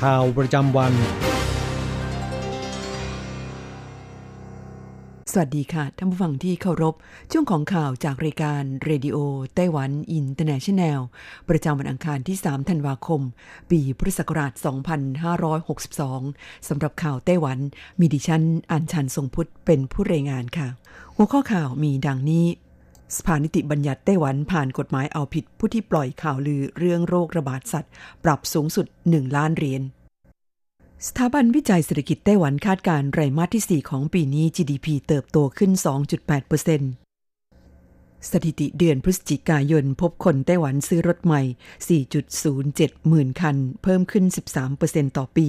ข่าวประจำวัน สวัสดีค่ะ ท่านผู้ฟังที่เคารพ ช่วงของข่าวจากรายการ Radio Taiwan International ประจำวันอังคารที่ 3 ธันวาคม ปีพุทธศักราช 2562 สำหรับข่าวไต้หวัน มีดิฉันอัญชันทรงพุทธเป็นผู้รายงานค่ะ หัวข้อข่าวมีดังนี้ สภานิติบัญญัติไต้หวันผ่านกฎหมายเอาผิดผู้ที่ปล่อยข่าวลือเรื่องโรคระบาดสัตว์ ปรับสูงสุด 1 ล้านเหรียญสถาบันวิจัยเศรษฐกิจไต้หวันคาดการณ์ไตรมาสที่ 4 ของปีนี้ GDP เติบโตขึ้น 2.8%สถิติเดือนพฤศจิกายนพบคนไต้หวันซื้อรถใหม่ 4.07 หมื่นคัน เพิ่มขึ้น 13%ต่อปี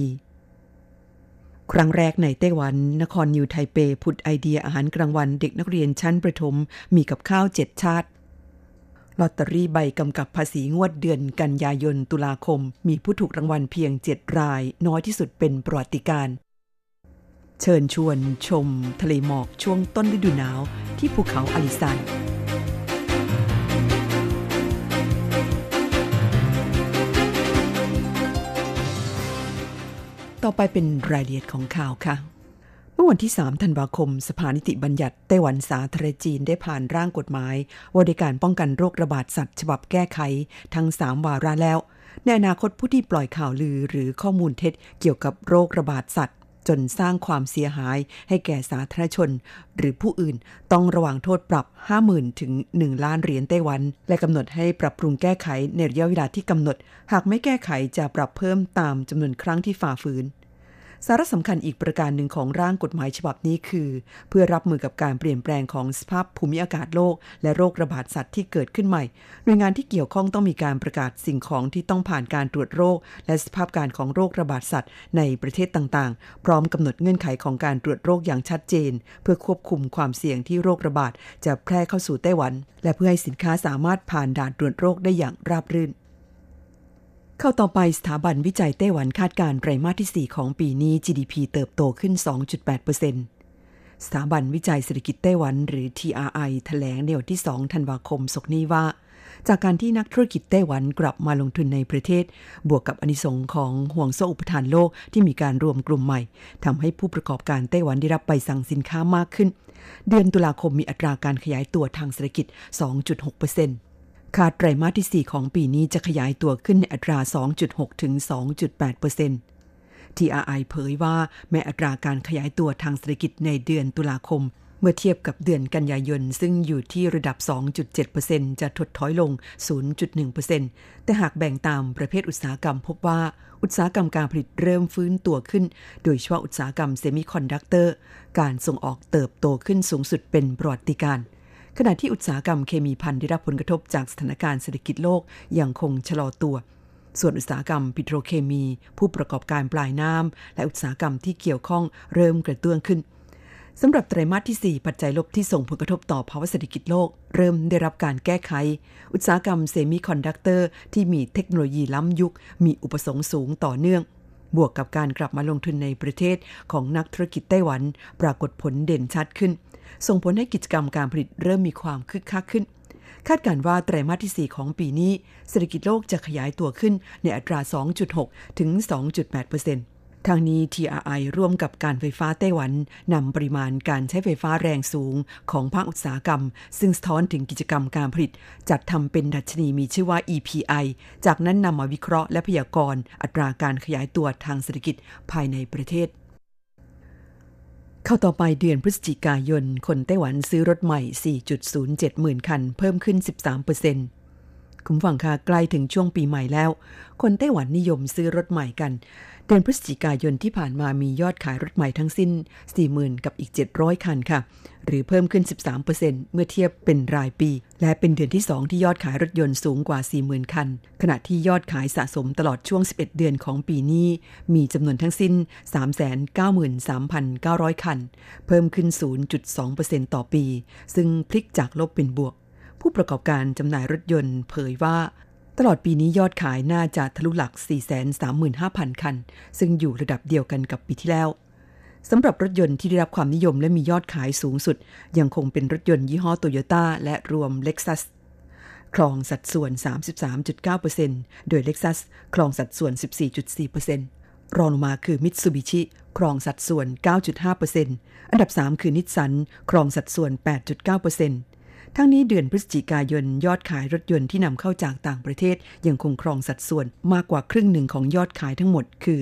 ครั้งแรกในไต้หวัน นครนิวไทเปผุดไอเดียอาหารกลางวันเด็กนักเรียนชั้นประถม มีกับข้าวเจ็ดชาติลอตเตอรี่ใบกำกับภาษีงวดเดือนกันยายนตุลาคม มีผู้ถูกรางวัลเพียง 7 ราย น้อยที่สุดเป็นประวัติการณ์ เชิญชวนชม ทะเลหมอกช่วงต้นฤดูหนาวที่ภูเขาอาลิซัน ต่อไปเป็นรายละเอียดของข่าวค่ะ เมื่อวันที่ 3 ธันวาคม สภานิติบัญญัติไต้หวันสาธารณจีนได้ผ่านร่างกฎหมาย ว่าด้วยการป้องกันโรคระบาดสัตว์ ฉบับแก้ไข ทั้ง 3 วาระแล้ว ในอนาคตผู้ที่ปล่อยข่าวลือหรือข้อมูลเท็จเกี่ยวกับโรคระบาดสัตว์ จนสร้างความเสียหายให้แก่สาธารณชน หรือผู้อื่นต้องระวังโทษปรับ 50,000 ถึง 1 ล้านเหรียญไต้หวัน และกำหนดให้ปรับปรุงแก้ไขในระยะเวลาที่กำหนด หากไม่แก้ไขจะปรับเพิ่มตามจำนวนครั้งที่ฝ่าฝืน สาระสำคัญอีกประการหนึ่งของร่างกฎหมายฉบับนี้คือ เพื่อรับมือกับการเปลี่ยนแปลงของสภาพภูมิอากาศโลก และโรคระบาดสัตว์ที่เกิดขึ้นใหม่ หน่วยงานที่เกี่ยวข้องต้องมีการประกาศสิ่งของที่ต้องผ่านการตรวจโรค และสภาพการของโรคระบาดสัตว์ ในประเทศต่างๆ พร้อมกำหนดเงื่อนไขของการตรวจโรคอย่างชัดเจน เพื่อควบคุมความเสี่ยงที่โรคระบาดจะแพร่เข้าสู่ไต้หวัน และเพื่อให้สินค้าสามารถผ่านด่านตรวจโรคได้อย่างราบรื่น เข้าต่อไปสถาบันวิจัยไต้หวันคาดการไตรมาสที่ 4 ของปีนี้ GDP เติบโตขึ้น 2.8%สถาบันวิจัยเศรษฐกิจไต้หวันหรือ TRI แถลงในวันที่ 2 ธันวาคมศกนี้ว่า จากการที่นักธุรกิจไต้หวันกลับมาลงทุนในประเทศ บวกกับอนิสงค์ของห่วงโซ่อุปทานโลกที่มีการรวมกลุ่มใหม่ทำให้ผู้ประกอบการไต้หวันได้รับใบสั่งสินค้ามากขึ้น เดือนตุลาคมมีอัตราการขยายตัวทางเศรษฐกิจ 2.6% คาดไตรมาสที่ 4 ของปีนี้จะขยายตัวขึ้นในอัตรา 2.6 ถึง 2.8% TRI เผยว่าแม้อัตราการขยายตัวทางเศรษฐกิจในเดือนตุลาคม เมื่อเทียบกับเดือนกันยายน ซึ่งอยู่ที่ระดับ 2.7%จะถดถอยลง 0.1%แต่หากแบ่งตามประเภทอุตสาหกรรมพบว่า อุตสาหกรรมการผลิตเริ่มฟื้นตัวขึ้น โดยเฉพาะอุตสาหกรรมเซมิคอนดักเตอร์ การส่งออกเติบโตขึ้นสูงสุดเป็นประวัติการณ์ ขณะที่อุตสาหกรรมเคมีภัณฑ์ได้รับผลกระทบจากสถานการณ์เศรษฐกิจโลกยังคงชะลอตัว ส่วนอุตสาหกรรมปิโตรเคมี ผู้ประกอบการปลายน้ำและอุตสาหกรรมที่เกี่ยวข้องเริ่มกระเตื้องขึ้นสำหรับไตรมาสที่ 4 ปัจจัยลบที่ส่งผลกระทบต่อภาวะเศรษฐกิจโลก เริ่มได้รับการแก้ไข อุตสาหกรรมเซมิคอนดักเตอร์ที่มีเทคโนโลยีล้ำยุค มีอุปสงค์สูงต่อเนื่อง บวกกับการกลับมาลงทุนในประเทศของนักธุรกิจไต้หวัน ปรากฏผลเด่นชัดขึ้น ส่งผลให้กิจกรรมการผลิตเริ่มมีความคึกคักขึ้น คาดการณ์ว่าไตรมาสที่ 4 ของปีนี้ เศรษฐกิจโลกจะขยายตัวขึ้นในอัตรา 2.6 ถึง 2.8%ทั้งนี้ TRI ร่วมกับการไฟฟ้าไต้หวันนำปริมาณการใช้ไฟฟ้าแรงสูงของภาคอุตสาหกรรม ซึ่งสะท้อนถึงกิจกรรมการผลิต จัดทำเป็นดัชนีมีชื่อว่า EPI จากนั้นนำมาวิเคราะห์และพยากรณ์อัตราการขยายตัวทางเศรษฐกิจภายในประเทศ เข้าต่อไปเดือนพฤศจิกายน คนไต้หวันซื้อรถใหม่ 4.07 หมื่นคัน เพิ่มขึ้น 13%คุณฟังค่ะใกล้ถึงช่วงปีใหม่แล้ว คนไต้หวันนิยมซื้อรถใหม่กัน เดือนพฤศจิกายนที่ผ่านมามียอดขายรถใหม่ทั้งสิ้น 40,000 กับอีก 700 คันค่ะ หรือเพิ่มขึ้น 13%เมื่อเทียบเป็นรายปี และเป็นเดือนที่ 2 ที่ยอดขายรถยนต์สูงกว่า 40,000 คัน ขณะที่ยอดขายสะสมตลอดช่วง 11 เดือนของปีนี้ มีจำนวนทั้งสิ้น 393,900 คัน เพิ่มขึ้น 0.2%ต่อปี ซึ่งพลิกจากลบเป็นบวกผู้ประกอบการจำหน่ายรถยนต์เผยว่า ตลอดปีนี้ยอดขายน่าจะทะลุหลัก 435,000 คัน ซึ่งอยู่ระดับเดียวกันกับปีที่แล้วสำหรับรถยนต์ที่ได้รับความนิยมและมียอดขายสูงสุด ยังคงเป็นรถยนต์ยี่ห้อโตโยต้าและรวมเล็กซัสครองสัดส่วน 33.9%โดยเล็กซัสครองสัดส่วน 14.4%รองลงมาคือมิตซูบิชิครองสัดส่วน 9.5%อันดับ 3 คือนิสสันครองสัดส่วน 8.9% ทั้งนี้เดือนพฤศจิกายนยอดขายรถยนต์ที่นำเข้าจากต่างประเทศยังคงครองสัดส่วนมากกว่าครึ่งหนึ่งของยอดขายทั้งหมดคือ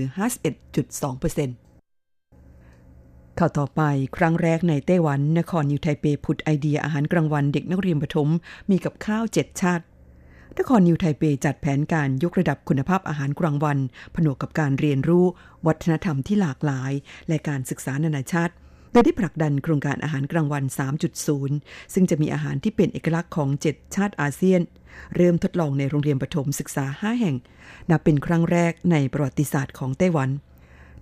51.2%ข่าวต่อไปครั้งแรกในไต้หวัน นครนิวไทเปผุดไอเดียอาหารกลางวันเด็กนักเรียนประถมมีกับข้าวเจ็ดชาติ นครนิวไทเปจัดแผนการยกระดับคุณภาพอาหารกลางวัน ผนวกกับการเรียนรู้ วัฒนธรรมที่หลากหลาย และการศึกษานานาชาติ โดยได้ผลักดันโครงการอาหารกลางวัน 3.0 ซึ่งจะมีอาหารที่เป็นเอกลักษณ์ของ 7 ชาติอาเซียน เริ่มทดลองในโรงเรียนประถมศึกษา 5 แห่ง นับเป็นครั้งแรกในประวัติศาสตร์ของไต้หวัน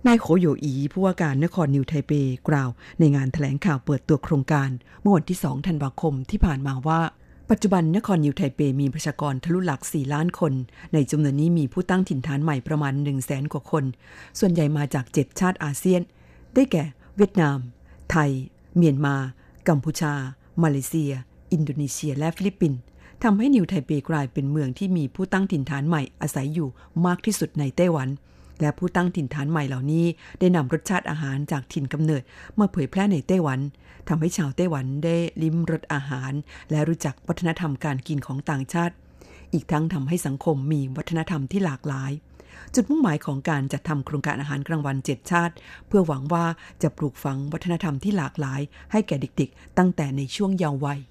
นายโขโยอีผู้ว่าการนครนิวไทเปกล่าว ในงานถแถลงข่าวเปิดตัวโครงการเมื่อวันที่ 2 ธันวาคมที่ผ่านมาว่า ปัจจุบันนครนิวไทเปมีประชากรทะลุหลัก 4 ล้านคน ในจำนวนนี้มีผู้ตั้งถิ่นฐานใหม่ประมาณ 1 0 0 0 0แสนกว่าคน ส่วนใหญ่มาจาก 7 ชาติอาเซียน ได้แก่ เวียดนาม ไทย เมียนมา กัมพูชา มาเลเซีย อินโดนีเซีย และฟิลิปปินส์ทำให้นิวไทเปกลายเป็นเมืองที่มีผู้ตั้งถิ่นฐานใหม่อาศัยอยู่มากที่สุดในไต้หวัน และผู้ตั้งถิ่นฐานใหม่เหล่านี้ ได้นำรสชาติอาหารจากถิ่นกำเนิด มาเผยแพร่ในไต้หวันทำให้ชาวไต้หวันได้ลิ้มรสอาหาร และรู้จักวัฒนธรรมการกินของต่างชาติ อีกทั้งทำให้สังคมมีวัฒนธรรมที่หลากหลาย จุดมุ่งหมายของการจัดทำโครงการอาหารกลางวันเจ็ดชาติ เพื่อหวังว่าจะปลูกฝังวัฒนธรรมที่หลากหลาย ให้แก่เด็กๆ ตั้งแต่ในช่วงเยาว์วัย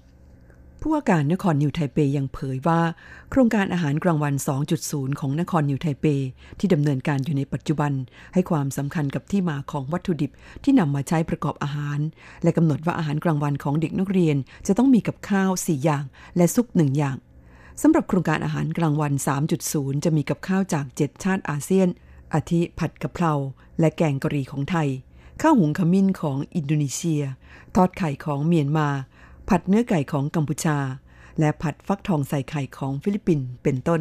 ผู้ว่าการนครนิวไทเปยังเผยว่า โครงการอาหารกลางวัน 2.0 ของนครนิวไทเป ที่ดำเนินการอยู่ในปัจจุบัน ให้ความสำคัญกับที่มาของวัตถุดิบที่นำมาใช้ประกอบอาหาร และกำหนดว่าอาหารกลางวันของเด็กนักเรียน จะต้องมีกับข้าว 4 อย่าง และซุปหนึ่งอย่าง สำหรับโครงการอาหารกลางวัน 3.0 จะมีกับข้าวจาก 7 ชาติอาเซียน อาทิผัดกะเพราและแกงกะหรี่ของไทย ข้าวหุงขมิ้นของอินโดนีเซีย ทอดไข่ของเมียนมา ผัดเนื้อไก่ของกัมพูชา และผัดฟักทองใส่ไข่ของฟิลิปปินส์เป็นต้น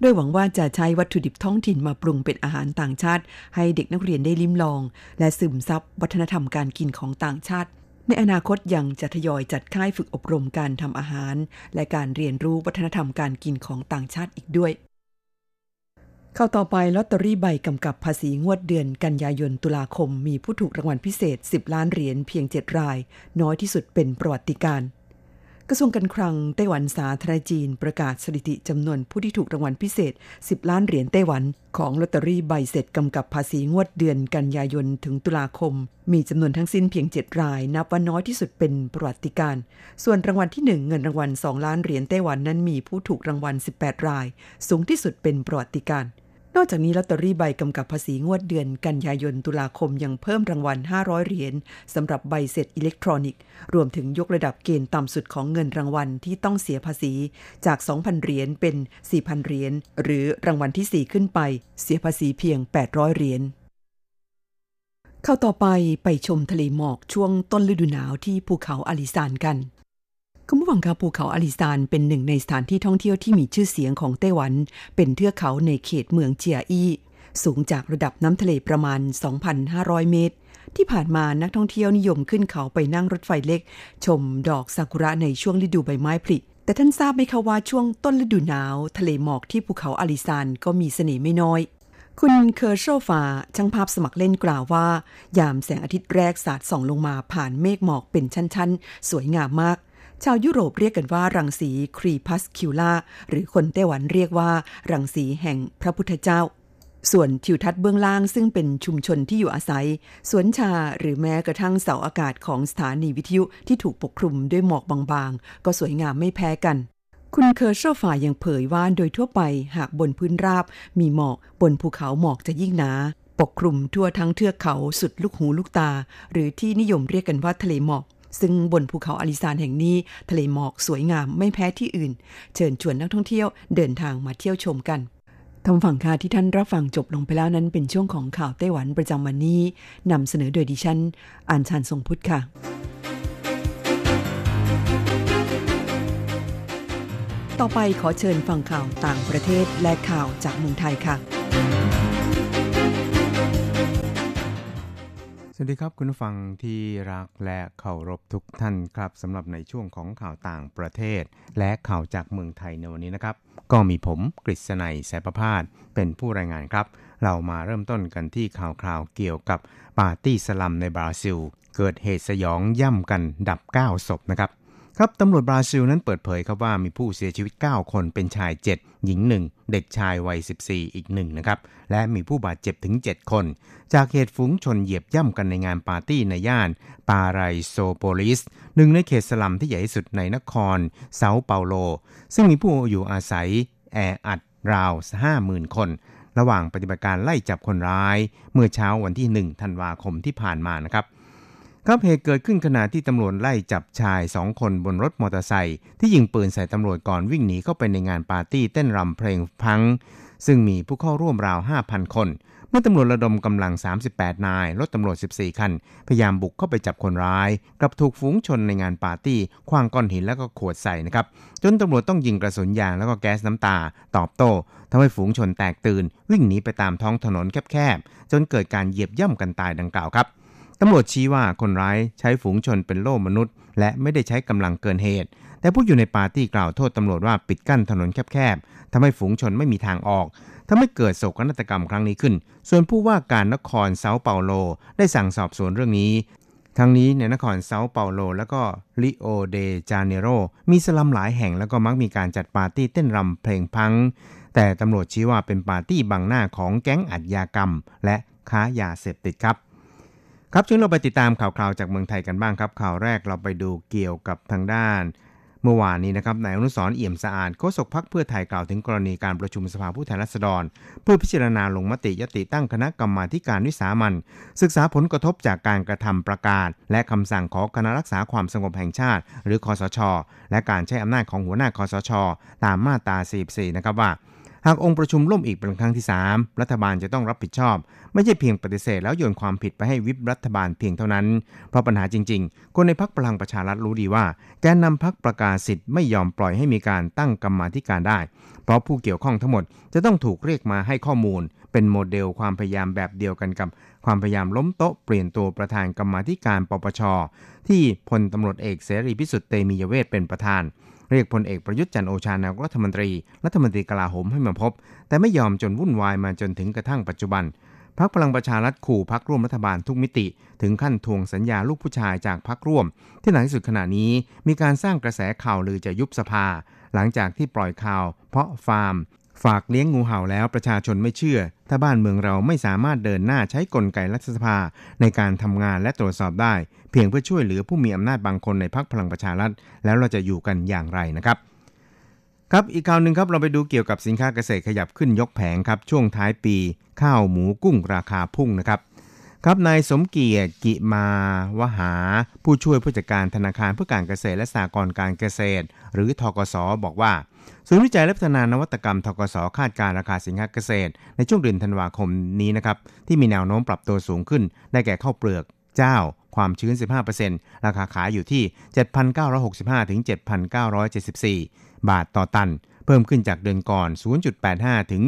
โดยหวังว่าจะใช้วัตถุดิบท้องถิ่นมาปรุงเป็นอาหารต่างชาติ ให้เด็กนักเรียนได้ลิ้มลอง และซึมซับวัฒนธรรมการกินของต่างชาติ ในอนาคตยังจะทยอยจัดค่ายฝึกอบรมการทำอาหาร และการเรียนรู้วัฒนธรรมการกินของต่างชาติอีกด้วยเข้าต่อไปลอตเตอรี่ใบกำกับภาษีงวดเดือนกันยายนตุลาคม มีผู้ถูกรางวัลพิเศษ 10 ล้านเหรียญเพียง 7 ราย น้อยที่สุดเป็นประวัติการ กระทรวงการคลังไต้หวันสาธารณจีนประกาศสถิติจำนวนผู้ที่ถูกรางวัลพิเศษ 10 ล้านเหรียญไต้หวัน ของลอตเตอรี่ใบเสร็จกำกับภาษีงวดเดือนกันยายนถึงตุลาคม มีจำนวนทั้งสิ้นเพียง 7 ราย นับว่าน้อยที่สุดเป็นประวัติการ ส่วนรางวัลที่ 1 เงินรางวัล 2 ล้านเหรียญไต้หวันนั้นมีผู้ถูกรางวัล 18 ราย สูงที่สุดเป็นประวัติการ นอกจากนี้ลอตเตอรี่ใบกำกับภาษีงวดเดือนกันยายนตุลาคมยังเพิ่มรางวัล 500 เหรียญสำหรับใบเสร็จอิเล็กทรอนิกส์ รวมถึงยกระดับเกณฑ์ต่ำสุดของเงินรางวัลที่ต้องเสียภาษีจาก 2,000 เหรียญเป็น 4,000 เหรียญหรือรางวัลที่ 4 ขึ้นไป เสียภาษีเพียง 800 เหรียญเข้าต่อไปไปชมทะเลหมอกช่วงต้นฤดูหนาวที่ภูเขาอาลิซานกัน คุณผู้ฟังครับภูเขาอาลิซานเป็นหนึ่งในสถานที่ท่องเที่ยวที่มีชื่อเสียงของไต้หวัน เป็นเทือกเขาในเขตเมืองเจียอี้สูงจากระดับน้ำทะเลประมาณ 2,500 เมตร ที่ผ่านมานักท่องเที่ยวนิยมขึ้นเขาไปนั่งรถไฟเล็ก ชมดอกซากุระในช่วงฤดูใบไม้ผลิแต่ท่านทราบไหมคะว่าช่วงต้นฤดูหนาว ทะเลหมอกที่ภูเขาอาลิซานก็มีเสน่ห์ไม่น้อย คุณเคอร์โชฟาช่างภาพสมัครเล่นกล่าวว่า ยามแสงอาทิตย์แรกสาดส่องลงมาผ่านเมฆหมอกเป็นชั้นๆ สวยงามมาก ชาวยุโรปเรียกกันว่ารังสีครีพัสคิวลาหรือคนไต้หวันเรียกว่า รังสีแห่งพระพุทธเจ้า ส่วนทิวทัศน์เบื้องล่างซึ่งเป็นชุมชนที่อยู่อาศัย สวนชาหรือแม้กระทั่งเสาอากาศของสถานีวิทยุที่ถูกปกคลุมด้วยหมอกบางๆ ก็สวยงามไม่แพ้กันคุณเคอร์โชฟายังเผยว่าโดยทั่วไปหากบนพื้นราบ มีหมอกบนภูเขาหมอกจะยิ่งหนา ปกคลุมทั่วทั้งเทือกเขาสุดลูกหูลูกตา หรือที่นิยมเรียกกันว่าทะเลหมอก ซึ่งบนภูเขาอาริซานแห่งนี้ ทะเลหมอกสวยงามไม่แพ้ที่อื่น เชิญชวนนักท่องเที่ยวเดินทางมาเที่ยวชมกันทำฝั่งค่ะที่ท่านรับฟังจบลงไปแล้วนั้นเป็นช่วงของข่าวไต้หวันประจำวันนี้นำเสนอโดยดิฉันอัญชันทรงพุทธค่ะต่อไปขอเชิญฟังข่าวต่างประเทศและข่าวจากเมืองไทยค่ะ สวัสดีครับคุณผู้ฟังที่รักและเคารพทุกท่านครับสำหรับในช่วงของข่าวต่างประเทศ และข่าวจากเมืองไทยในวันนี้นะครับ ก็มีผมกฤษณัยแสยประพาสเป็นผู้รายงานครับ เรามาเริ่มต้นกันที่ข่าวคราวเกี่ยวกับปาร์ตี้สลัมในบราซิล เกิดเหตุสยองย่ำกันดับ 9 ศพนะครับ ครับตำรวจบราซิลนั้นเปิดเผยครับว่ามีผู้เสียชีวิต 9 คนเป็นชาย 7 หญิง 1 เด็กชายวัย 14 อีก 1 นะครับ และมีผู้บาดเจ็บถึง 7 คน จากเหตุฝูงชนเหยียบย่ำกันในงานปาร์ตี้ในย่านปาไรโซโปลิส หนึ่งในเขตสลัมที่ใหญ่ที่สุดในนครเซาเปาโล ซึ่งมีผู้อยู่อาศัยแออัดราว 50,000 คน ระหว่างปฏิบัติการไล่จับคนร้าย เมื่อเช้าวันที่ 1 ธันวาคมที่ผ่านมานะครับ ครับเหตุเกิดขึ้นขณะที่ตำรวจไล่จับชายสองคนบนรถมอเตอร์ไซค์ที่ยิงปืนใส่ตำรวจก่อนวิ่งหนีเข้าไปในงานปาร์ตี้เต้นรำเพลงฟังก์ ซึ่งมีผู้เข้าร่วมราว 5,000 คน เมื่อตำรวจระดมกำลัง 38 นาย รถตำรวจ 14 คัน พยายามบุกเข้าไปจับคนร้ายกลับถูกฝูงชนในงานปาร์ตี้คว้างก้อนหินแล้วก็ขวดใส่นะครับ จนตำรวจต้องยิงกระสุนยางแล้วก็แก๊สน้ำตา ตอบโต้ทำให้ฝูงชนแตกตื่น วิ่งหนีไปตามท้องถนนแคบๆจนเกิดการเหยียบย่ำกันตายดังกล่าวครับ ตำรวจชี้ว่าคนร้ายใช้ฝูงชนเป็นโล่มนุษย์ และไม่ได้ใช้กำลังเกินเหตุ แต่ผู้อยู่ในปาร์ตี้กล่าวโทษตำรวจว่าปิดกั้นถนนแคบๆทำให้ฝูงชนไม่มีทางออกทำให้เกิดโศกนาฏกรรมครั้งนี้ขึ้น ส่วนผู้ว่าการนครเซาเปาโล ได้สั่งสอบสวนเรื่องนี้ ทั้งนี้ในนครเซาเปาโล และก็ริโอเดจาเนโรมีสลัมหลายแห่งแล้วก็มักมีการจัดปาร์ตี้เต้นรำเพลงฟังก์ แต่ตำรวจชี้ว่าเป็นปาร์ตี้บังหน้าของแก๊งอาชญากรรม และค้ายาเสพติดครับ ครับช่วงเราไปติดตามข่าวคราวจากเมืองไทยกันบ้างครับ ข่าวแรกเราไปดูเกี่ยวกับทางด้าน เมื่อวานนี้นะครับนายอนุสรเอี่ยมสะอาดโฆษกพักเพื่อไทยกล่าวถึงกรณีการประชุมสภาผู้แทนราษฎร เพื่อพิจารณาลงมติยติตั้งคณะกรรมาการวิสามันศึกษาผลกระทบจากการกระทำประกาศ และคำสั่งของคณะรักษาความสงบแห่งชาติ หรือคอสช และการใช้อำนาจของหัวหน้าคอสช ตามมาตรา44นะครับว่า หากองค์ประชุมล่มอีกเป็นครั้งที่ 3 รัฐบาลจะต้องรับผิดชอบ ไม่ใช่เพียงปฏิเสธแล้วโยนความผิดไปให้วิปรัฐบาลเพียงเท่านั้น เพราะปัญหาจริง ๆ คนในพักพลังประชารัฐรู้ดีว่า แกนนำพักประกาศสิทธิ์ไม่ยอมปล่อยให้มีการตั้งกรรมาธิการได้ เพราะผู้เกี่ยวข้องทั้งหมดจะต้องถูกเรียกมาให้ข้อมูล เป็นโมเดลความพยายามแบบเดียวกันกับ ความพยายามล้มโต๊ะเปลี่ยนตัวประธานกรรมาธิการปปชที่พลตำรวจเอกเสรีพิสุทธิ์เตมียเวทเป็นประธาน เรียกพลเอกประยุทธ์จันโอชานายกรัฐมนตรีรัฐมนตรีกลาโหมให้มาพบ แต่ไม่ยอมจนวุ่นวายมาจนถึงกระทั่งปัจจุบันพักพลังประชารัฐขู่พักร่วมรัฐบาลทุกมิติ ถึงขั้นทวงสัญญาลูกผู้ชายจากพักร่วม ที่หลังที่สุดขณะนี้มีการสร้างกระแสข่าวลือจะยุบสภา หลังจากที่ปล่อยข่าว เพาะฟาร์ม ฝากเลี้ยงงูเห่าแล้วประชาชนไม่เชื่อ ถ้าบ้านเมืองเราไม่สามารถเดินหน้าใช้กลไกรัฐสภา ในการทำงานและตรวจสอบได้ เพียงเพื่อช่วยเหลือผู้มีอำนาจบางคนในพักพลังประชารัฐแล้วเราจะอยู่กันอย่างไรนะครับ ครับอีกข่าวหนึ่งครับเราไปดูเกี่ยวกับสินค้าเกษตรขยับขึ้นยกแผงครับช่วงท้ายปี ข้าวหมูกุ้งราคาพุ่งนะครับ ครับนายสมเกียรติกิมาวหา ผู้ช่วยผู้จัดการธนาคารเพื่อการเกษตรและสหกรณ์การเกษตร หรือทกสบอกว่าศูนย์วิจัยและพัฒนานวัตกรรมทกสคาดการราคาสินค้าเกษตร ในช่วงเดือนธันวาคมนี้นะครับที่มีแนวโน้มปรับตัวสูงขึ้น ได้แก่ข้าวเปลือกเจ้า ความชื้น 15%ราคาขายอยู่ที่ 7,965 ถึง 7,974 บาทต่อตัน เพิ่มขึ้นจากเดือนก่อน 0.85 ถึง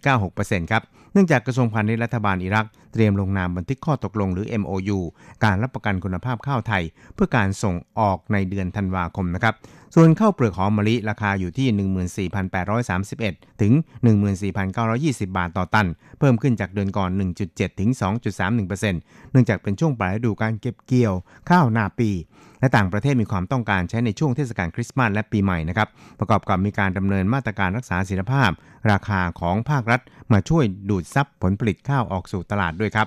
0.96%ครับ เนื่องจากกระทรวงพาณิชย์รัฐบาลอิรักเตรียมลงนามบันทึกข้อตกลงหรือ MOU การรับประกันคุณภาพข้าวไทย เพื่อการส่งออกในเดือนธันวาคมนะครับ ส่วนข้าวเปลือกหอมมะลิราคาอยู่ที่ 14,831 ถึง 14,920 บาทต่อตัน เพิ่มขึ้นจากเดือนก่อน 1.7 ถึง 2.31%เนื่องจากเป็นช่วงปลายฤดูการเก็บเกี่ยว ข้าวนาปี และต่างประเทศมีความต้องการใช้ในช่วงเทศกาลคริสต์มาสและปีใหม่นะครับ ประกอบกับมีการดำเนินมาตรการรักษาศิลภาพ ราคาของภาครัฐ มาช่วยดูดซับผลผลิตข้าวออกสู่ตลาดด้วยครับ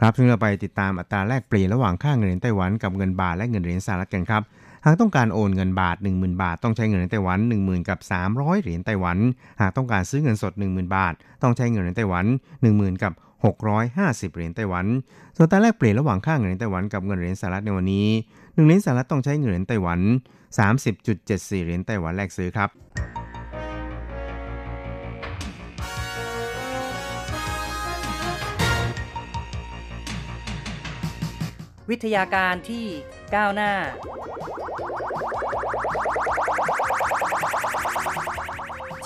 ครับซึ่งเราไปติดตามอัตราแลกเปลี่ยนระหว่างค่าเงินเหรียญไต้หวันกับเงินบาทและเงินเหรียญสหรัฐกันครับ หากต้องการโอนเงินบาท 10,000 บาท ต้องใช้เงินเหรียญไต้หวัน 10,000 กับ 300 เหรียญไต้หวัน หากต้องการซื้อเงินสด 10,000 บาท ต้องใช้เงินเหรียญไต้หวัน 10,000 กับ 650 เหรียญไต้หวัน ส่วนตราแลกเปลี่ยนระหว่างค่าเงินเหรียญไต้หวันกับเงินเหรียญสหรัฐในวันนี้ 1 เหรียญสหรัฐต้องใช้เงินเหรียญไต้หวัน 30.74 เหรียญไต้หวันแลกซื้อครับวิทยาการที่ก้าวหน้า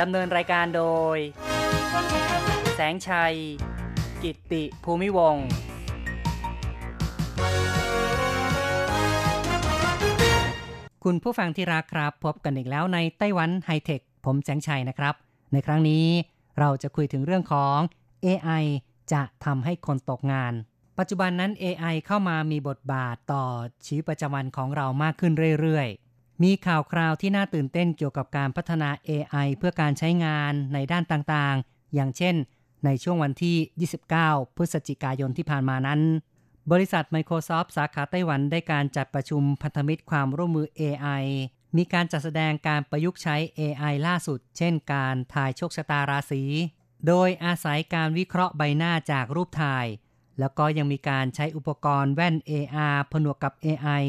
ดำเนินรายการโดย แสงชัย กิตติภูมิวงคุณผู้ฟังที่รักครับ พบกันอีกแล้วในไต้หวันไฮเทค ผมแสงชัยนะครับ ในครั้งนี้เราจะคุยถึงเรื่องของ AI จะทำให้คนตกงาน ปัจจุบันนั้น AI เข้ามามีบทบาทต่อชีวิตประจำวันของเรามากขึ้นเรื่อยๆ มีข่าวคราวที่น่าตื่นเต้นเกี่ยวกับการพัฒนา AI เพื่อการใช้งานในด้านต่างๆ อย่างเช่น ในช่วงวันที่ 29 พฤศจิกายนที่ผ่านมานั้น บริษัท Microsoft สาขาไต้หวันได้การจัดประชุมพันธมิตรความร่วมมือ AI มีการจัดแสดงการประยุกต์ใช้ AI ล่าสุด เช่นการทายโชคชะตาราศี โดยอาศัยการวิเคราะห์ใบหน้าจากรูปถ่าย แล้วก็ยังมีการใช้อุปกรณ์แว่น AR ผนวกกับ AI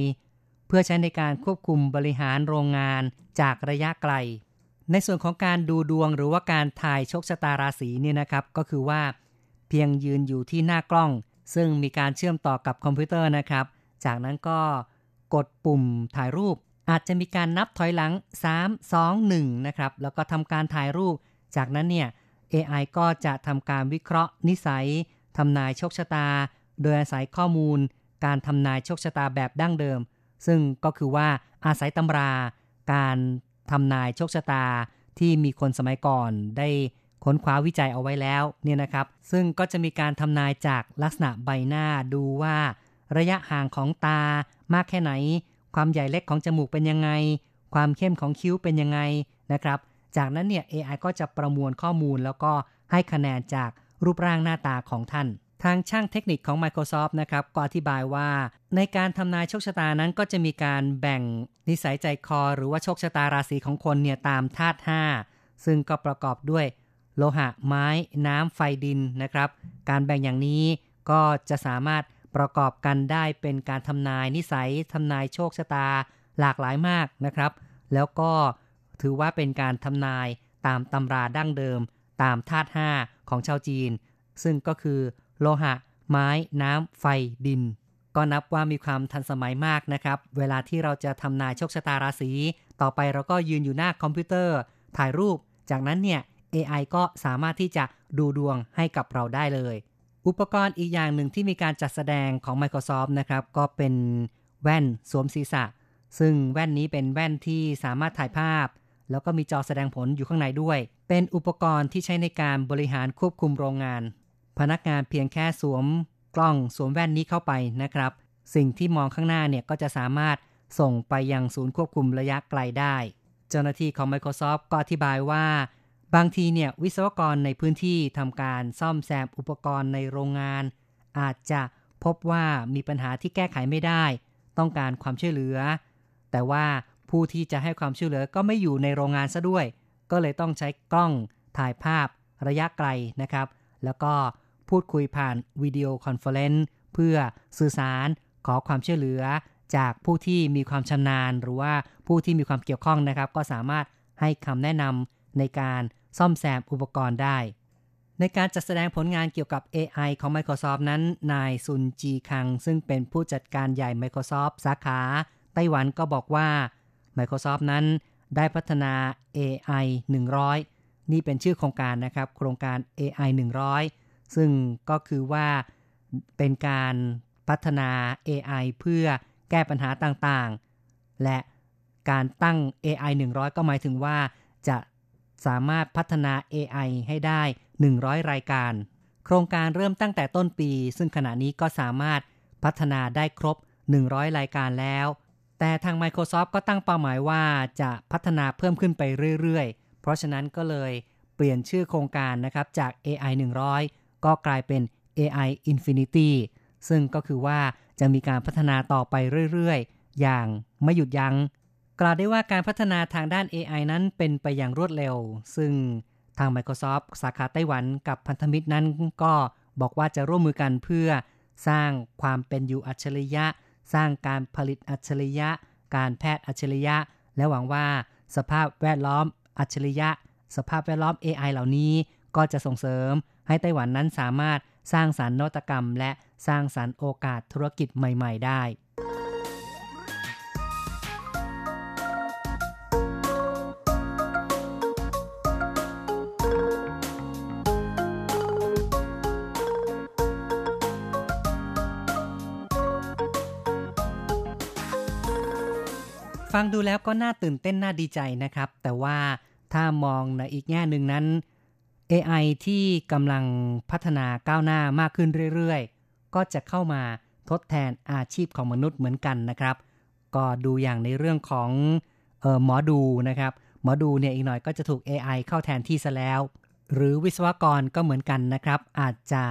เพื่อใช้ในการควบคุมบริหารโรงงานจากระยะไกล ในส่วนของการดูดวงหรือว่าการถ่ายโชคชะตาราศีเนี่ยนะครับ ก็คือว่า เพียงยืนอยู่ที่หน้ากล้อง ซึ่งมีการเชื่อมต่อกับคอมพิวเตอร์นะครับ จากนั้นก็กดปุ่มถ่ายรูป อาจจะมีการนับถอยหลัง 3 2 1 นะครับ แล้วก็ทำการถ่ายรูป จากนั้นเนี่ย AI ก็จะทำการวิเคราะห์ นิสัยทำนายโชคชะตา โดยอาศัยข้อมูล การทำนายโชคชะตาแบบดั้งเดิม ซึ่งก็คือว่าอาศัยตำราการทำนายโชคชะตาที่มีคนสมัยก่อนได้ค้นคว้าวิจัยเอาไว้แล้วเนี่ยนะครับ ซึ่งก็จะมีการทำนายจากลักษณะใบหน้าดูว่า ระยะห่างของตามากแค่ไหน ความใหญ่เล็กของจมูกเป็นยังไง ความเข้มของคิ้วเป็นยังไงนะครับ จากนั้นเนี่ย AI ก็จะประมวลข้อมูลแล้วก็ให้คะแนนจากรูปร่างหน้าตาของท่าน ทางช่างเทคนิคของ Microsoft นะครับก็อธิบายว่าในการทำนายโชคชะตานั้นก็จะมีการแบ่งนิสัยใจคอ หรือว่าโชคชะตาราศีของคนเนี่ยตามธาตุ5ซึ่งก็ประกอบด้วยโลหะไม้น้ำไฟดินนะครับ การแบ่งอย่างนี้ก็จะสามารถประกอบกันได้เป็นการทำนายนิสัยทำนายโชคชะตาหลากหลายมากนะครับ แล้วก็ถือว่าเป็นการทำนายตามตำราดั้งเดิม ตามธาตุ5ของชาวจีน ซึ่งก็คือ โลหะ ไม้ น้ำ ไฟ ดิน ก็นับว่ามีความทันสมัยมากนะครับ เวลาที่เราจะทำนายโชคชะตาราศี ต่อไปเราก็ยืนอยู่หน้าคอมพิวเตอร์ ถ่ายรูป จากนั้นเนี่ย AI ก็สามารถที่จะดูดวงให้กับเราได้เลย อุปกรณ์อีกอย่างหนึ่งที่มีการจัดแสดงของ Microsoft นะครับ ก็เป็นแว่นสวมศีรษะ ซึ่งแว่นนี้เป็นแว่นที่สามารถถ่ายภาพ แล้วก็มีจอแสดงผลอยู่ข้างในด้วย เป็นอุปกรณ์ที่ใช้ในการบริหารควบคุมโรงงาน พนักงานเพียงแค่สวมกล้องสวมแว่นนี้เข้าไปนะครับ สิ่งที่มองข้างหน้าเนี่ยก็จะสามารถส่งไปยังศูนย์ควบคุมระยะไกลได้ เจ้าหน้าที่ของ Microsoft ก็อธิบายว่า บางทีเนี่ยวิศวกรในพื้นที่ทำการซ่อมแซมอุปกรณ์ในโรงงาน อาจจะพบว่ามีปัญหาที่แก้ไขไม่ได้ ต้องการความช่วยเหลือ แต่ว่าผู้ที่จะให้ความช่วยเหลือก็ไม่อยู่ในโรงงานซะด้วย ก็เลยต้องใช้กล้องถ่ายภาพระยะไกลนะครับ แล้วก็ พูดคุยผ่านวิดีโอ conferenceเพื่อสื่อสารขอความช่วยเหลือจากผู้ที่มีความชำนาญ หรือว่าผู้ที่มีความเกี่ยวข้องนะครับ ก็สามารถให้คำแนะนำในการซ่อมแซมอุปกรณ์ได้ ในการจัดแสดงผลงานเกี่ยวกับ AI ของ Microsoft นั้น นายซุนจีคัง ซึ่งเป็นผู้จัดการใหญ่ Microsoft สาขา ไต้หวันก็บอกว่า Microsoft นั้นได้พัฒนา AI 100 นี่เป็นชื่อโครงการนะครับ โครงการ AI 100 ซึ่งก็คือว่าเป็นการพัฒนา AI เพื่อแก้ปัญหาต่างๆ และการตั้ง AI 100 ก็หมายถึงว่าจะสามารถพัฒนา AI ให้ได้ 100 รายการ โครงการเริ่มตั้งแต่ต้นปี ซึ่งขณะนี้ก็สามารถพัฒนาได้ครบ 100 รายการแล้ว แต่ทาง Microsoft ก็ตั้งเป้าหมายว่าจะพัฒนาเพิ่มขึ้นไปเรื่อยๆ เพราะฉะนั้นก็เลยเปลี่ยนชื่อโครงการนะครับจาก AI 100 ก็กลายเป็น AI Infinity ซึ่งก็คือว่าจะมีการพัฒนาต่อไปเรื่อยๆ อย่างไม่หยุดยัง้ง กล่าวได้ว่าการพัฒนาทางด้าน AI นั้นเป็นไปอย่างรวดเร็ว ซึ่งทาง Microsoft สาขาไต้หวันกับพันธมิตรนั้นก็บอกว่าจะร่วมมือกันเพื่อสร้างความเป็นอยู่อัจฉริยะ สร้างการผลิตอัจฉริยะ การแพทย์อัจฉริยะ และหวังว่าสภาพแวดล้อมอัจฉริยะ สภาพแวดล้อม AI เหล่านี้ ก็จะส่งเสริมให้ไต้หวันนั้นสามารถสร้างสารรค์นวัตกรรม และสร้างสารรค์โอกาสธุรกิจใหม่ ๆ ได้ฟังดูแล้วก็น่าตื่นเต้นน่าดีใจนะครับ แต่ว่าถ้ามองในอีกแง่หนึ่งนั้น AI ที่กำลังพัฒนาก้าวหน้ามากขึ้นเรื่อยๆ ก็จะเข้ามาทดแทนอาชีพของมนุษย์เหมือนกันนะครับ ก็ดูอย่างในเรื่องของออหมอดูนะครับ หมอดูเนี่ยอีกหน่อยก็จะถูก AI เข้าแทนที่ซะแล้ว หรือวิศวกรก็เหมือนกันนะครับ อาจจะ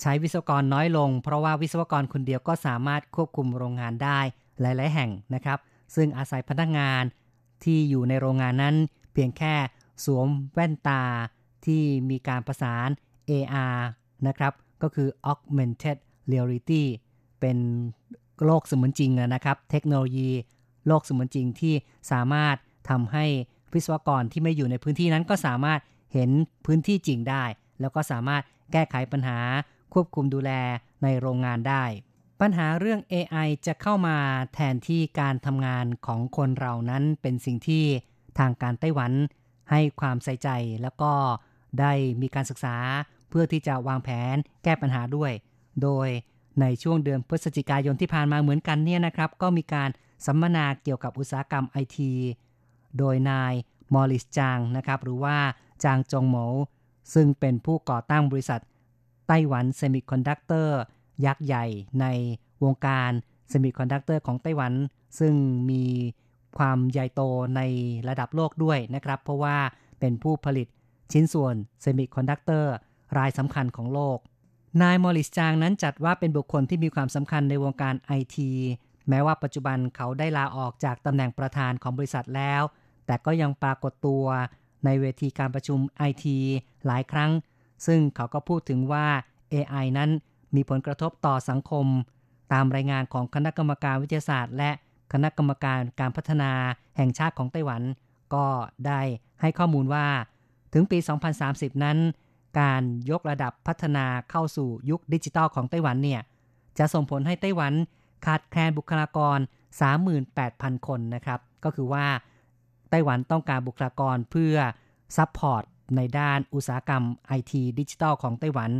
ใช้วิศวกรน้อยลง เพราะว่าวิศวกรคนเดียวก็สามารถควบคุมโรงงานได้หลายๆ แห่งนะครับ ซึ่งอาศัยพนักงานที่อยู่ในโรงงานนั้น เพียงแค่สวมแว่นตา ที่มีการประสาน AR นะครับ ก็คือ Augmented Reality เป็นโลกเสมือนจริงนะครับ เทคโนโลยี โลกเสมือนจริงที่สามารถทำให้วิศวกรที่ไม่อยู่ในพื้นที่นั้นก็สามารถเห็นพื้นที่จริงได้ แล้วก็สามารถแก้ไขปัญหาควบคุมดูแลในโรงงานได้ ปัญหาเรื่อง AI จะเข้ามาแทนที่การทำงานของคนเรานั้นเป็นสิ่งที่ทางการไต้หวันให้ความใส่ใจแล้วก็ ได้มีการศึกษาเพื่อที่จะวางแผนแก้ปัญหาด้วย โดยในช่วงเดือนพฤศจิกายนที่ผ่านมาเหมือนกันเนี่ยนะครับ ก็มีการสัมมนาเกี่ยวกับอุตสาหกรรมไอที โดยนายมอริสจางนะครับ หรือว่าจางจงโหมวซึ่งเป็นผู้ก่อตั้งบริษัท ไต้หวันเซมิคอนดักเตอร์ยักษ์ใหญ่ในวงการเซมิคอนดักเตอร์ของไต้หวัน ซึ่งมีความใหญ่โตในระดับโลกด้วยนะครับ เพราะว่าเป็นผู้ผลิต ชิ้นส่วนเซมิคอนดักเตอร์รายสำคัญของโลก นายมอริสจางนั้นจัดว่าเป็นบุคคลที่มีความสำคัญในวงการไอทีแม้ว่าปัจจุบันเขาได้ลาออกจากตำแหน่งประธานของบริษัทแล้ว แต่ก็ยังปรากฏตัวในเวทีการประชุมไอทีหลายครั้ง ซึ่งเขาก็พูดถึงว่า AI นั้นมีผลกระทบต่อสังคม ตามรายงานของคณะกรรมการวิทยาศาสตร์ และคณะกรรมการการพัฒนาแห่งชาติของไต้หวัน ก็ได้ให้ข้อมูลว่า ถึงปี 2030 นั้น การยกระดับพัฒนาเข้าสู่ยุคดิจิทัลของไต้หวันเนี่ยจะส่งผลให้ไต้หวันขาดแคลนบุคลากร 38,000 คนนะครับ ก็คือว่าไต้หวันต้องการบุคลากรเพื่อ support ในด้านอุตสาหกรรมไอทีดิจิทัลของไต้หวัน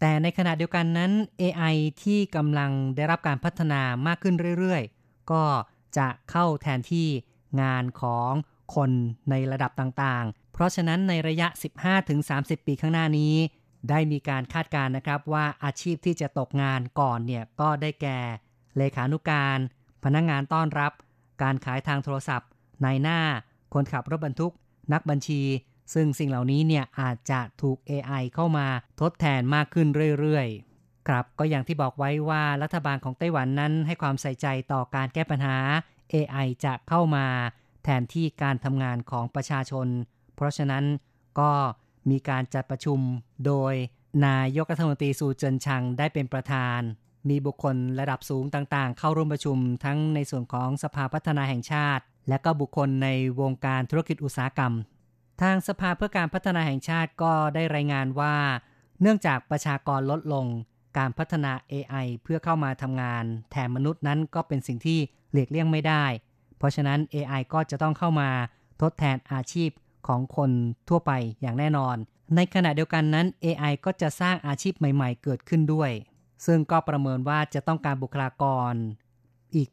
แต่ในขณะเดียวกันนั้น AI ที่กำลังได้รับการพัฒนามากขึ้นเรื่อยๆ ก็จะเข้าแทนที่งานของคนในระดับต่างๆ เพราะฉะนั้นในระยะ 15-30 ปีข้างหน้านี้ ได้มีการคาดการณ์นะครับว่าอาชีพที่จะตกงานก่อนเนี่ยก็ได้แก่ เลขานุการ พนักงงานต้อนรับ การขายทางโทรศัพท์นายหน้า คนขับรถบรรทุก นักบัญชี ซึ่งสิ่งเหล่านี้เนี่ยอาจจะถูก AI เข้ามาทดแทนมากขึ้นเรื่อยๆ ครับก็อย่างที่บอกไว้ว่ารัฐบาลของไต้หวันนั้นให้ความใส่ใจต่อการแก้ปัญหา AI จะเข้ามา แทนที่การทำงานของประชาชน เพราะฉะนั้นก็มีการจัดประชุมโดยนายกรัฐมนตรีสูเจินชังได้เป็นประธาน มีบุคคลระดับสูงต่างๆ เข้าร่วมประชุมทั้งในส่วนของสภาพัฒนาแห่งชาติ และก็บุคคลในวงการธุรกิจอุตสาหกรรม ทางสภาเพื่อการพัฒนาแห่งชาติก็ได้รายงานว่า เนื่องจากประชากรลดลง การพัฒนา AI เพื่อเข้ามาทำงาน แทนมนุษย์นั้นก็เป็นสิ่งที่หลีกเลี่ยงไม่ได้ เพราะฉะนั้น AI ก็จะต้องเข้ามาทดแทนอาชีพ ของคนทั่วไปอย่างแน่นอน ในขณะเดียวกันนั้น AI ก็จะสร้างอาชีพใหม่ๆ เกิดขึ้นด้วย ซึ่งก็ประเมินว่าจะต้องการบุคลากร อีก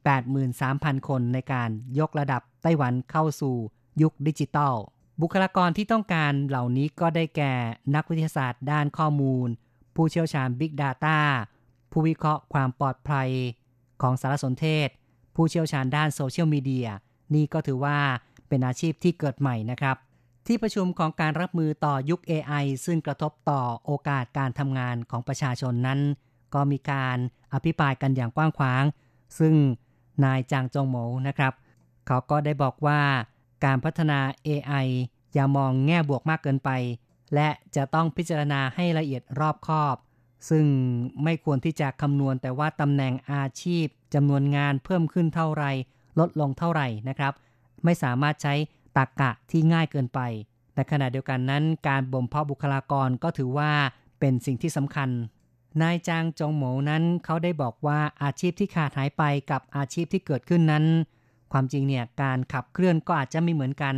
83,000 คนในการยกระดับไต้หวันเข้าสู่ยุคดิจิตอลบุคลากรที่ต้องการเหล่านี้ก็ได้แก่นักวิทยาศาสตร์ด้านข้อมูล ผู้เชี่ยวชาญ Big Data ผู้วิเคราะห์ความปลอดภัยของสารสนเทศ ผู้เชี่ยวชาญด้านโซเชียลมีเดียนี่ก็ถือว่าเป็นอาชีพที่เกิดใหม่นะครับ ที่ประชุมของการรับมือต่อยุค AI ซึ่งกระทบต่อโอกาสการทำงานของประชาชนนั้น ก็มีการอภิปรายกันอย่างกว้างขวาง ซึ่งนายจางจงโหมนะครับ เขาก็ได้บอกว่าการพัฒนา AI อย่ามองแง่บวกมากเกินไป และจะต้องพิจารณาให้ละเอียดรอบคอบ ซึ่งไม่ควรที่จะคำนวณแต่ว่าตำแหน่งอาชีพจำนวนงานเพิ่มขึ้นเท่าไร ลดลงเท่าไหร่นะครับ ไม่สามารถใช้ ตรกกะที่ง่ายเกินไป ในขณะเดียวกันนั้น การบ่มเพาะบุคลากรก็ถือว่าเป็นสิ่งที่สำคัญ นายจางจงหมูนั้นเขาได้บอกว่าอาชีพที่ขาดหายไปกับอาชีพที่เกิดขึ้นนั้น ความจริงเนี่ยการขับเคลื่อนก็อาจจะไม่เหมือนกัน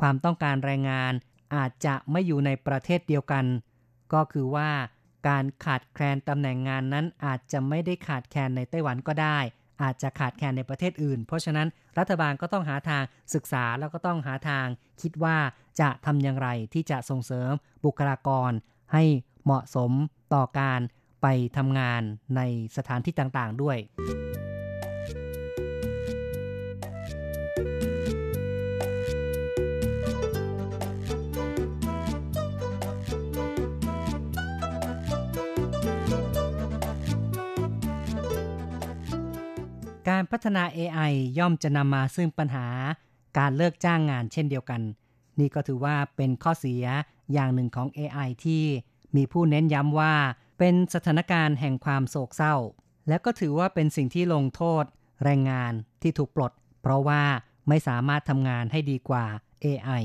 ความต้องการแรงงานอาจจะไม่อยู่ในประเทศเดียวกัน ก็คือว่าการขาดแคลนตำแหน่งงานนั้นอาจจะไม่ได้ขาดแคลนในไต้หวันก็ได้ อาจจะขาดแคลนในประเทศอื่น เพราะฉะนั้นรัฐบาลก็ต้องหาทางศึกษาแล้วก็ต้องหาทาง คิดว่าจะทำอย่างไรที่จะส่งเสริมบุคลากร ให้เหมาะสมต่อการไปทำงานในสถานที่ต่างๆด้วย การพัฒนา AI ย่อมจะนำมาซึ่งปัญหาการเลิกจ้างงานเช่นเดียวกัน นี่ก็ถือว่าเป็นข้อเสียอย่างหนึ่งของ AI ที่มีผู้เน้นย้ำว่า เป็นสถานการณ์แห่งความโศกเศร้า และก็ถือว่าเป็นสิ่งที่ลงโทษ แรงงานที่ถูกปลด เพราะว่าไม่สามารถทำงานให้ดีกว่า AI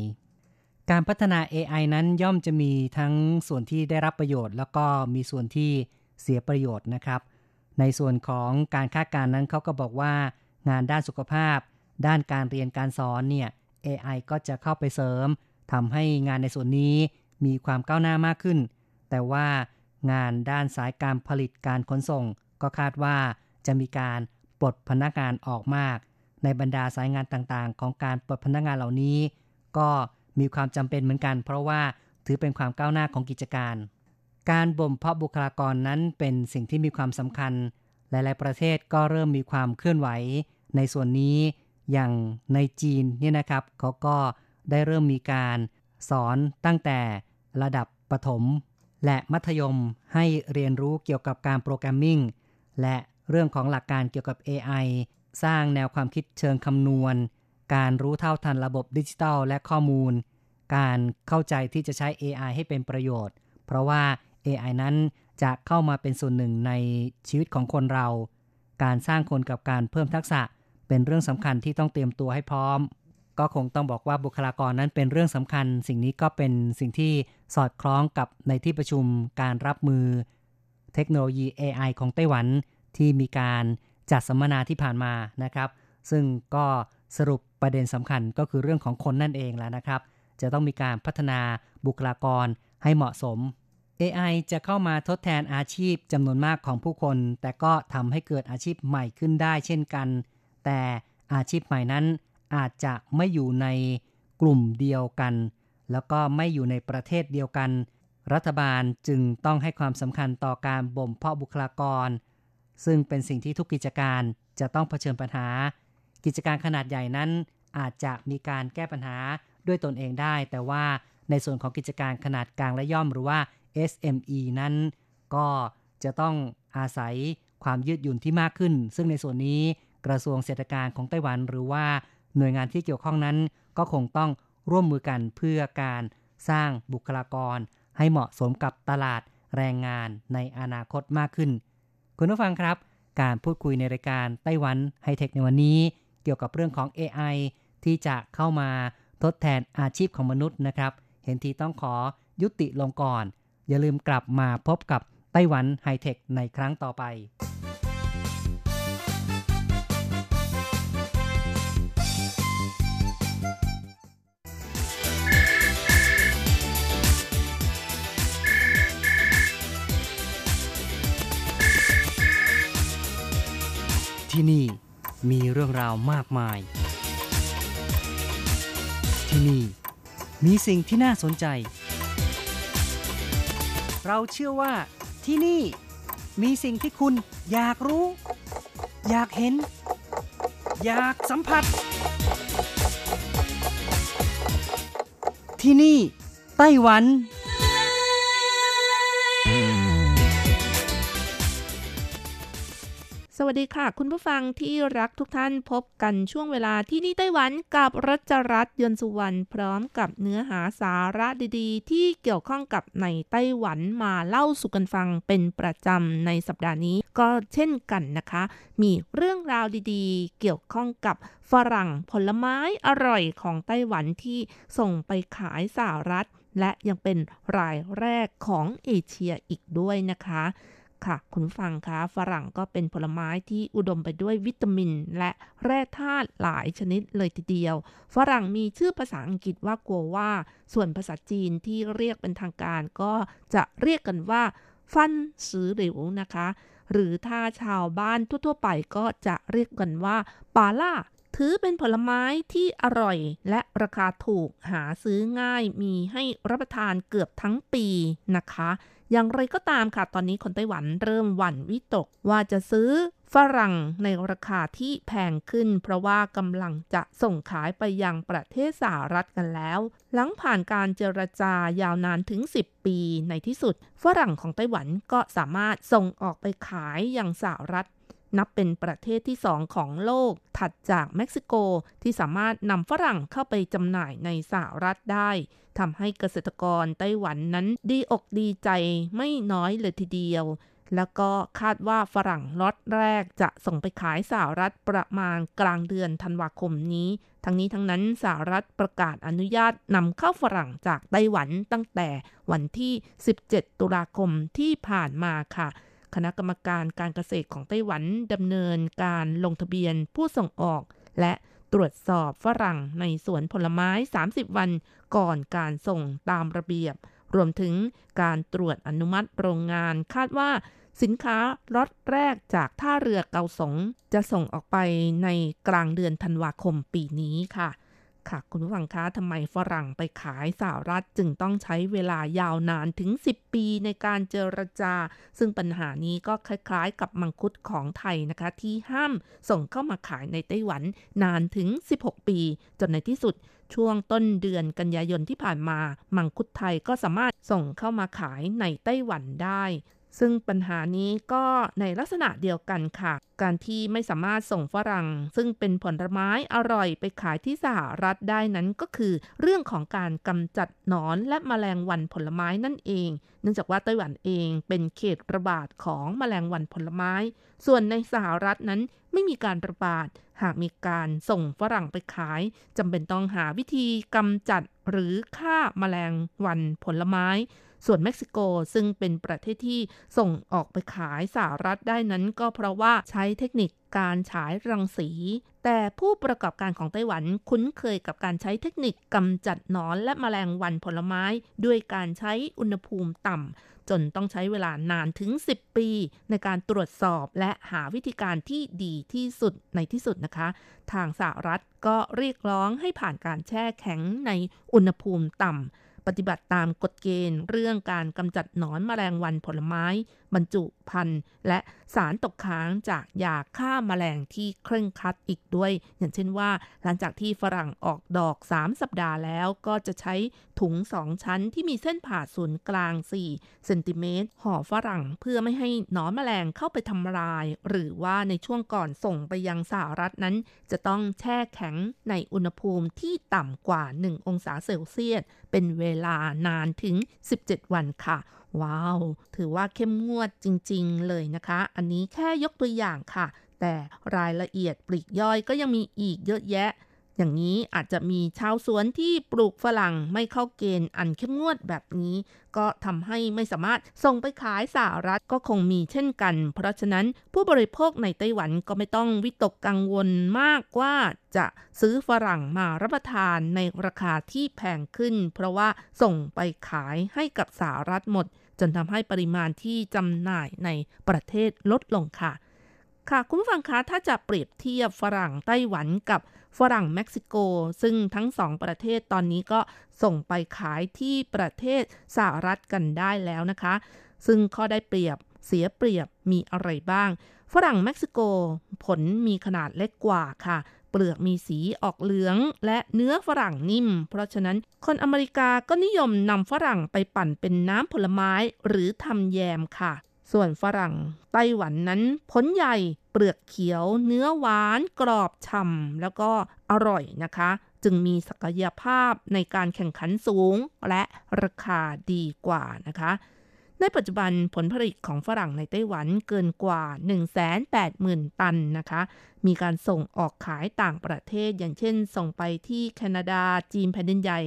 การพัฒนา AI นั้นย่อมจะมีทั้งส่วนที่ได้รับประโยชน์ แล้วก็มีส่วนที่เสียประโยชน์นะครับ ในส่วนของการคาดการณ์นั้นเขาก็บอกว่า งานด้านสุขภาพ ด้านการเรียนการสอนเนี่ย AI ก็จะเข้าไปเสริมทำให้งานในส่วนนี้มีความก้าวหน้ามากขึ้น แต่ว่างานด้านสายการผลิตการขนส่ง ก็คาดว่าจะมีการปลดพนักงานออกมาก ในบรรดาสายงานต่างๆ ของการปลดพนักงานเหล่านี้ ก็มีความจำเป็นเหมือนกัน เพราะว่าถือเป็นความก้าวหน้าของกิจการ การบ่มเพาะบุคลากรนั้นเป็นสิ่งที่มีความสำคัญ หลาย ๆ ประเทศก็เริ่มมีความเคลื่อนไหว ในส่วนนี้อย่างในจีนเนี่ยนะครับเขาก็ได้เริ่มมีการสอนตั้งแต่ระดับประถม และมัธยมให้เรียนรู้เกี่ยวกับการโปรแกรมมิ่งและเรื่องของหลักการเกี่ยวกับ AI สร้างแนวความคิดเชิงคำนวณ การรู้เท่าทันระบบดิจิทัลและข้อมูล การเข้าใจที่จะใช้ AI ให้เป็นประโยชน์ เพราะว่า AI นั้นจะเข้ามาเป็นส่วนหนึ่งในชีวิตของคนเรา การสร้างคนกับการเพิ่มทักษะเป็นเรื่องสำคัญที่ต้องเตรียมตัวให้พร้อม ก็คงต้องบอกว่าบุคลากรนั้นเป็นเรื่องสำคัญ สิ่งนี้ก็เป็นสิ่งที่สอดคล้องกับในที่ประชุมการรับมือ เทคโนโลยี AI ของไต้หวันที่มีการจัดสัมมนาที่ผ่านมานะครับ ซึ่งก็สรุปประเด็นสำคัญก็คือเรื่องของคนนั่นเองแล้วนะครับ จะต้องมีการพัฒนาบุคลากรให้เหมาะสม AI จะเข้ามาทดแทนอาชีพจำนวนมากของผู้คน แต่ก็ทำให้เกิดอาชีพใหม่ขึ้นได้เช่นกัน แต่อาชีพใหม่นั้นอาจจะไม่อยู่ในกลุ่มเดียวกัน แล้วก็ไม่อยู่ในประเทศเดียวกัน รัฐบาลจึงต้องให้ความสำคัญต่อการบ่มเพาะบุคลากร ซึ่งเป็นสิ่งที่ทุกกิจการจะต้องเผชิญปัญหา กิจการขนาดใหญ่นั้น อาจจะมีการแก้ปัญหาด้วยตนเองได้ แต่ว่าในส่วนของกิจการขนาดกลางและย่อมหรือว่า SME นั้นก็จะต้องอาศัยความยืดหยุ่นที่มากขึ้น ซึ่งในส่วนนี้กระทรวงเศรษฐการของไต้หวัน หรือว่าหน่วยงานที่เกี่ยวข้องนั้น ก็คงต้องร่วมมือกันเพื่อการสร้างบุคลากร ให้เหมาะสมกับตลาดแรงงานในอนาคตมากขึ้น คุณผู้ฟังครับ การพูดคุยในรายการไต้หวันไฮเทคในวันนี้ เกี่ยวกับเรื่องของ AI ที่จะเข้ามาทดแทนอาชีพของมนุษย์นะครับ เห็นทีต้องขอยุติลงก่อน อย่าลืมกลับมาพบกับไต้หวันไฮเทคในครั้งต่อไปที่นี่มีเรื่องราวมากมาย ที่นี่มีสิ่งที่น่าสนใจ เราเชื่อว่าที่นี่มีสิ่งที่คุณอยากรู้ อยากเห็น อยากสัมผัส ที่นี่ ไต้หวัน วัสดีค่ะ คุณผู้ฟังที่รักทุกท่านพบกันช่วงเวลาที่นี่ไต้หวันกับรัชรัตน์ยนสุวรรณพร้อมกับเนื้อหาสาระดีๆ ที่เกี่ยวข้องกับในไต้หวันมาเล่าสู่กันฟังเป็นประจำในสัปดาห์นี้ ก็เช่นกันนะคะ มีเรื่องราวดีๆ เกี่ยวข้องกับฝรั่งผลไม้อร่อยของไต้หวันที่ส่งไปขายสหรัฐ และยังเป็นรายแรกของเอเชียอีกด้วยนะคะ ค่ะ คุณฟังคะฝรั่งก็เป็นผลไม้ที่อุดมไปด้วยวิตามิน และแร่ธาตุหลายชนิดเลยทีเดียว ฝรั่งมีชื่อภาษาอังกฤษว่ากัวว่า ส่วนภาษาจีนที่เรียกเป็นทางการก็จะเรียกกันว่า ฟันสือหลิวนะคะ หรือถ้าชาวบ้านทั่ว ๆ ไปก็จะเรียกกันว่าปาล่า ถือเป็นผลไม้ที่อร่อยและราคาถูกหาซื้อง่ายมีให้รับประทานเกือบทั้งปีนะคะ อย่างไรก็ตามค่ะ ตอนนี้คนไต้หวันเริ่มหวั่นวิตกว่าจะซื้อฝรั่งในราคาที่แพงขึ้น เพราะว่ากำลังจะส่งขายไปยังประเทศสหรัฐกันแล้ว หลังผ่านการเจรจายาวนานถึง 10 ปีในที่สุด ฝรั่งของไต้หวันก็สามารถส่งออกไปขายยังสหรัฐ นับเป็นประเทศที่สองของโลกถัดจากเม็กซิโกที่สามารถนำฝรั่งเข้าไปจำหน่ายในสหรัฐได้ทำให้เกษตรกรไต้หวันนั้นดีอกดีใจไม่น้อยเลยทีเดียว แล้วก็คาดว่าฝรั่งล็อตแรกจะส่งไปขายสหรัฐประมาณกลางเดือนธันวาคมนี้ ทั้งนี้ทั้งนั้นสหรัฐประกาศอนุญาตนำเข้าฝรั่งจากไต้หวันตั้งแต่วันที่ 17 ตุลาคมที่ผ่านมาค่ะ คณะกรรมการการเกษตรของไต้หวันดำเนินการลงทะเบียนผู้ส่งออก และตรวจสอบฝรั่งในสวนผลไม้ 30 วันก่อนการส่งตามระเบียบ รวมถึงการตรวจอนุมัติโรงงานคาดว่าสินค้าล็อตแรกจากท่าเรือเกาสง จะส่งออกไปในกลางเดือนธันวาคมปีนี้ค่ะ ค่ะ คุณผู้ฟังคะทำไมฝรั่งไปขายสหรัฐจึงต้องใช้เวลายาวนานถึง 10 ปีในการเจรจา ซึ่งปัญหานี้ก็คล้ายๆ กับมังคุดของไทยนะคะ ที่ห้ามส่งเข้ามาขายในไต้หวันนานถึง 16 ปี จนในที่สุดช่วงต้นเดือนกันยายนที่ผ่านมา มังคุดไทยก็สามารถส่งเข้ามาขายในไต้หวันได้ ซึ่งปัญหานี้ก็ในลักษณะเดียวกันค่ะ การที่ไม่สามารถส่งฝรั่ง ซึ่งเป็นผลไม้อร่อยไปขายที่สหรัฐได้นั้นก็คือ เรื่องของการกำจัดหนอนและแมลงวันผลไม้นั่นเอง เนื่องจากว่าไต้หวันเองเป็นเขตระบาดของแมลงวันผลไม้ ส่วนในสหรัฐนั้นไม่มีการระบาด หากมีการส่งฝรั่งไปขายจำเป็นต้องหาวิธีกำจัดหรือฆ่าแมลงวันผลไม้ ส่วนเม็กซิโกซึ่งเป็นประเทศที่ส่งออกไปขายสหรัฐได้นั้นก็เพราะว่าใช้เทคนิคการฉายรังสี แต่ผู้ประกอบการของไต้หวันคุ้นเคยกับการใช้เทคนิคกำจัดหนอนและแมลงวันผลไม้ ด้วยการใช้อุณหภูมิต่ำ จนต้องใช้เวลานานถึง 10 ปี ในการตรวจสอบและหาวิธีการที่ดีที่สุดในที่สุดนะคะ ทางสหรัฐก็เรียกร้องให้ผ่านการแช่แข็งในอุณหภูมิต่ำ ปฏิบัติตามกฎเกณฑ์ เรื่องการกำจัดหนอนแมลงวันผลไม้ บรรจุภัณฑ์และสารตกค้างจากยาฆ่ามาแมลงที่เคร่งครัดอีกด้วย อย่างเช่นว่า หลังจากที่ฝรั่งออกดอก 3 สัปดาห์แล้วก็จะใช้ถุง 2 ชั้นที่มีเส้นผ่าศูนย์กลาง 4 เซนติเมตรห่อฝรั่งเพื่อไม่ให้หนอนแมลงเข้าไปทำลาย หรือว่าในช่วงก่อนส่งไปยังสหรัฐนั้น จะต้องแช่แข็งในอุณหภูมิที่ต่ำกว่า 1 องศาเซลเซียสเป็นเวลานานถึง 17 วันค่ะ ว้าว ถือว่าเข้มงวดจริงๆเลยนะคะ อันนี้แค่ยกตัวอย่างค่ะ แต่รายละเอียดปลีกย่อยก็ยังมีอีกเยอะแยะ อย่างนี้อาจจะมีชาวสวนที่ปลูกฝรั่งไม่เข้าเกณฑ์อันเข้มงวดแบบนี้ ก็ทำให้ไม่สามารถส่งไปขายสหรัฐก็คงมีเช่นกัน เพราะฉะนั้นผู้บริโภคในไต้หวันก็ไม่ต้องวิตกกังวลมากว่าจะซื้อฝรั่งมารับประทานในราคาที่แพงขึ้น เพราะว่าส่งไปขายให้กับสหรัฐหมด จนทำให้ปริมาณที่จำหน่ายในประเทศลดลงค่ะ ค่ะคุณผู้ฟังคะถ้าจะเปรียบเทียบฝรั่งไต้หวันกับฝรั่งเม็กซิโก ซึ่งทั้งสองประเทศตอนนี้ก็ส่งไปขายที่ประเทศสหรัฐกันได้แล้วนะคะ ซึ่งข้อได้เปรียบเสียเปรียบมีอะไรบ้าง ฝรั่งเม็กซิโก ผลมีขนาดเล็กกว่าค่ะ เปลือกมีสีออกเหลือง และเนื้อฝรั่งนิ่ม เพราะฉะนั้นคนอเมริกาก็นิยมนำฝรั่งไปปั่นเป็นน้ำผลไม้หรือทำแยมค่ะ ส่วนฝรั่งไต้หวันนั้นผลใหญ่ เปลือกเขียว เนื้อหวาน กรอบฉ่ำแล้วก็อร่อยนะคะ จึงมีศักยภาพในการแข่งขันสูง และราคาดีกว่านะคะ ในปัจจุบันผลผลิตของฝรั่งในไต้หวันเกินกว่า 180,000 ตันนะคะ มีการส่งออกขายต่างประเทศ อย่างเช่น ส่งไปที่แคนาดา จีนแผ่นดินใหญ่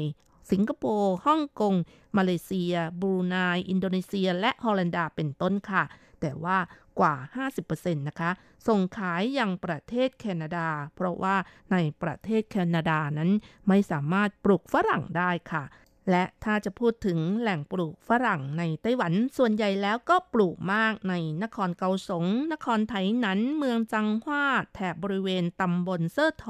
สิงคโปร์ฮ่องกง มาเลเซีย บรูไน อินโดนีเซีย และฮอลันดาเป็นต้นค่ะ แต่ว่ากว่า 50%นะคะ ส่งขายยังประเทศแคนาดา เพราะว่าในประเทศแคนาดานั้นไม่สามารถปลูกฝรั่งได้ค่ะ และถ้าจะพูดถึงแหล่งปลูกฝรั่งในไต้หวันส่วนใหญ่แล้วก็ปลูกมากในนครเกาสง นครไถหนัน เมืองจังหว้าแถบบริเวณตำบลเซ่อโถ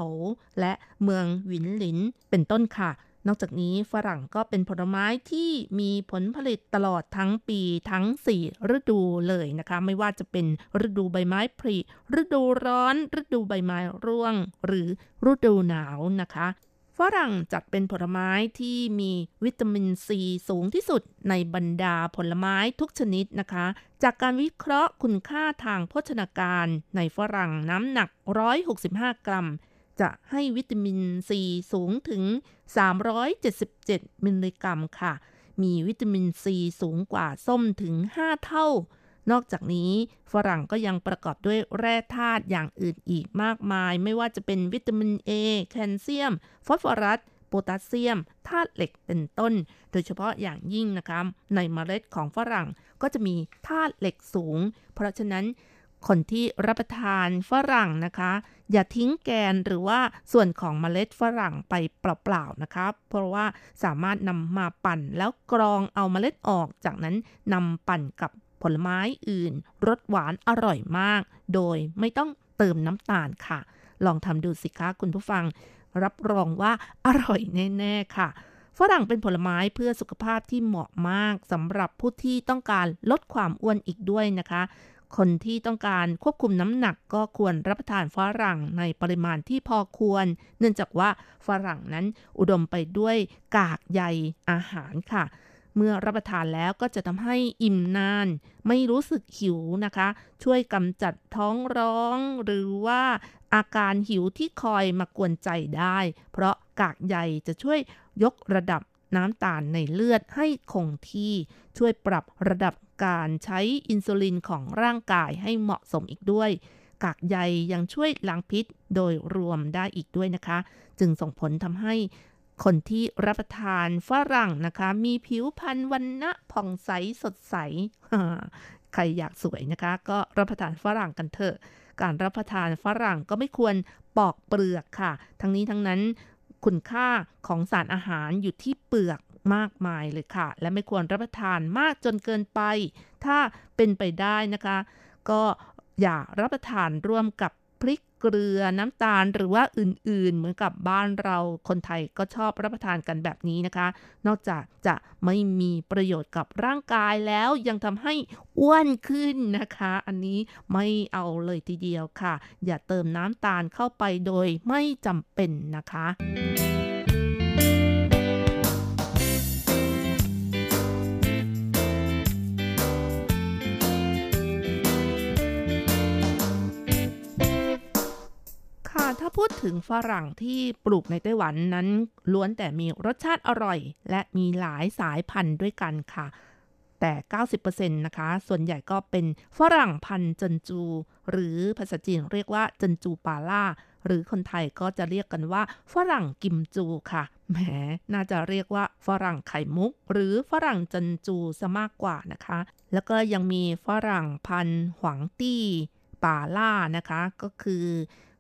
และเมืองหวินหลิน เป็นต้นค่ะ นอกจากนี้ฝรั่งก็เป็นผลไม้ที่มีผลผลิตตลอดทั้งปีทั้ง 4 ฤดูเลยนะคะ ไม่ว่าจะเป็นฤดูใบไม้ผลิฤดูร้อน ฤดูใบไม้ร่วง หรือฤดูหนาวนะคะ ฝรั่งจัดเป็นผลไม้ที่มีวิตามินซีสูงที่สุดในบรรดาผลไม้ทุกชนิดนะคะ จากการวิเคราะห์คุณค่าทางโภชนาการในฝรั่งน้ำหนัก 165 กรัม จะให้วิตามินซีสูงถึง 377 มิลลิกรัมค่ะ มีวิตามินซีสูงกว่าส้มถึง 5 เท่า นอกจากนี้ฝรั่งก็ยังประกอบด้วยแร่ธาตุอย่างอื่นอีกมากมาย ไม่ว่าจะเป็นวิตามิน A แคลเซียม ฟอสฟอรัสโพแทสเซียมธาตุเหล็กเป็นต้น โดยเฉพาะอย่างยิ่งนะคะในเมล็ดของฝรั่งก็จะมีธาตุเหล็กสูง เพราะฉะนั้นคนที่รับประทานฝรั่งนะคะ อย่าทิ้งแกนหรือว่าส่วนของเมล็ดฝรั่งไปเปล่าๆนะคะเพราะว่าสามารถนำมาปั่นแล้วกรองเอาเมล็ดออกจากนั้นนำปั่นกับ ผลไม้อื่นรสหวานอร่อยมาก โดยไม่ต้องเติมน้ำตาลค่ะ ลองทำดูสิคะคุณผู้ฟัง รับรองว่าอร่อยแน่ๆค่ะฝรั่งเป็นผลไม้เพื่อสุขภาพที่เหมาะมากสำหรับผู้ที่ต้องการลดความอ้วนอีกด้วยนะคะ คนที่ต้องการควบคุมน้ำหนักก็ควรรับประทานฝรั่งในปริมาณที่พอควร เนื่องจากว่าฝรั่งนั้นอุดมไปด้วยกากใยอาหารค่ะ เมื่อรับประทานแล้วก็จะทำให้อิ่มนาน ไม่รู้สึกหิวนะคะ ช่วยกำจัดท้องร้อง หรือว่าอาการหิวที่คอยมากวนใจได้ เพราะกากใยจะช่วยยกระดับน้ำตาลในเลือดให้คงที่ ช่วยปรับระดับการใช้อินซูลินของร่างกายให้เหมาะสมอีกด้วย กากใยยังช่วยล้างพิษโดยรวมได้อีกด้วยนะคะ จึงส่งผลทำให้ คนที่รับประทานฝรั่งนะคะ มีผิวพรรณวันนะผ่องใสสดใส ใครอยากสวยนะคะ ก็รับประทานฝรั่งกันเถอะ การรับประทานฝรั่งก็ไม่ควรปอกเปลือกค่ะ ทั้งนี้ทั้งนั้นคุณค่าของสารอาหารอยู่ที่เปลือกมากมายเลยค่ะ และไม่ควรรับประทานมากจนเกินไป ถ้าเป็นไปได้นะคะ ก็อย่ารับประทานร่วมกับ เกลือน้ำตาลหรือว่าอื่นๆ เหมือนกับบ้านเราคนไทยก็ชอบรับประทานกันแบบนี้นะคะ นอกจากจะไม่มีประโยชน์กับร่างกายแล้วยังทำให้อ้วนขึ้นนะคะ อันนี้ไม่เอาเลยทีเดียวค่ะ อย่าเติมน้ำตาลเข้าไปโดยไม่จำเป็นนะคะ ถ้าพูดถึงฝรั่งที่ปลูกในไต้หวันนั้นล้วนแต่มีรสชาติอร่อย และมีหลายสายพันธุ์ด้วยกันค่ะ แต่ 90%นะคะ ส่วนใหญ่ก็เป็นฝรั่งพันธุ์จันจู หรือภาษาจีนเรียกว่าจันจูปาล่า หรือคนไทยก็จะเรียกกันว่า ฝรั่งกิมจูค่ะ แหม น่าจะเรียกว่าฝรั่งไข่มุก หรือฝรั่งจันจูซะมากกว่านะคะ แล้วก็ยังมีฝรั่งพันธุ์หวังตี้ป่าล่านะคะ ก็คือ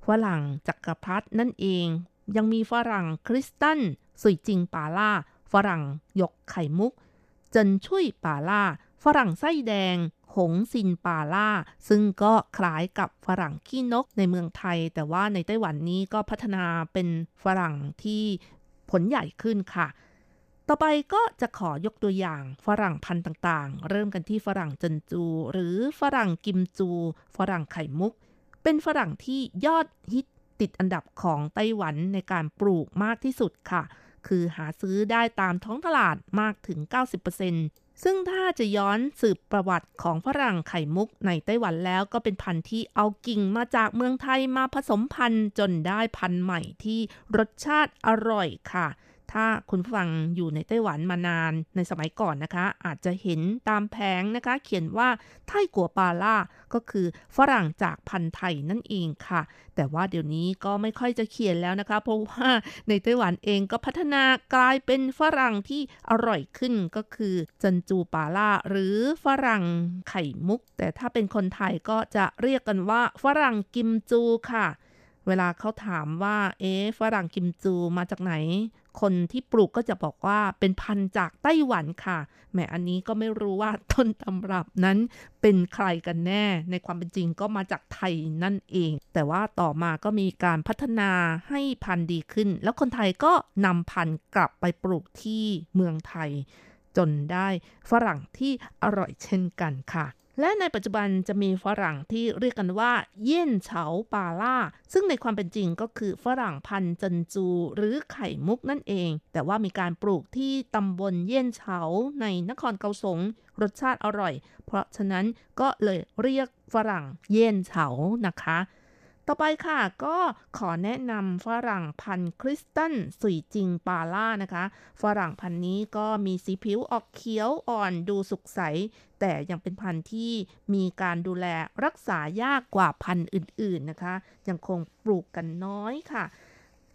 ฝรั่งจักรพรรดินั่นเอง ยังมีฝรั่งคริสตันสุยจิงป่าล่า ฝรั่งยกไข่มุกเจินชุยป่าล่า ฝรั่งไส้แดง หงซินป่าล่า ซึ่งก็คล้ายกับฝรั่งขี้นกในเมืองไทย แต่ว่าในไต้หวันนี้ก็พัฒนาเป็นฝรั่งที่ผลใหญ่ขึ้นค่ะ ต่อไปก็จะขอยกตัวอย่างฝรั่งพันธุ์ต่างๆ เริ่มกันที่ฝรั่งจันจู หรือฝรั่งกิมจู ฝรั่งไข่มุก เป็นฝรั่งที่ยอดฮิตติดอันดับของไต้หวันในการปลูกมากที่สุดค่ะ คือหาซื้อได้ตามท้องตลาดมากถึง 90%ซึ่งถ้าจะย้อนสืบประวัติของฝรั่งไข่มุกในไต้หวันแล้วก็เป็นพันธุ์ที่เอากิ่งมาจากเมืองไทยมาผสมพันธุ์จนได้พันธุ์ใหม่ที่รสชาติอร่อยค่ะ ถ้าคุณฟังอยู่ในไต้หวันมานานในสมัยก่อนนะคะ อาจจะเห็นตามแผงนะคะ เขียนว่าไทกัวปาล่าก็คือฝรั่งจากพันธุ์ไทยนั่นเองค่ะ แต่ว่าเดี๋ยวนี้ก็ไม่ค่อยจะเขียนแล้วนะคะ เพราะว่าในไต้หวันเองก็พัฒนากลายเป็นฝรั่งที่อร่อยขึ้นก็คือจันจูปาล่าหรือฝรั่งไข่มุก แต่ถ้าเป็นคนไทยก็จะเรียกกันว่าฝรั่งกิมจูค่ะเวลาเขาถามว่า เอ๊ฝรั่งกิมจูมาจากไหน คนที่ปลูกก็จะบอกว่าเป็นพันธุ์จากไต้หวันค่ะแม้อันนี้ก็ไม่รู้ว่าต้นตำรับนั้นเป็นใครกันแน่ ในความเป็นจริงก็มาจากไทยนั่นเอง แต่ว่าต่อมาก็มีการพัฒนาให้พันธุ์ดีขึ้น แล้วคนไทยก็นำพันธุ์กลับไปปลูกที่เมืองไทย จนได้ฝรั่งที่อร่อยเช่นกันค่ะ และในปัจจุบันจะมีฝรั่งที่เรียกกันว่า เย่นเฉาปาล่า ซึ่งในความเป็นจริงก็คือฝรั่งพันจันจู หรือไข่มุกนั่นเอง แต่ว่ามีการปลูกที่ตำบลเย่นเฉาในนครเกาสง รสชาติอร่อย เพราะฉะนั้นก็เลยเรียกฝรั่งเย่นเฉานะคะ ต่อไปค่ะก็ขอแนะนำฝรั่งพันธุ์คริสตันสุยจิงปาล่านะคะ ฝรั่งพันธุ์นี้ก็มีสีผิวออกเขียวอ่อนดูสุกใส แต่ยังเป็นพันธุ์ที่มีการดูแลรักษายากกว่าพันธุ์อื่นๆนะคะ ยังคงปลูกกันน้อยค่ะ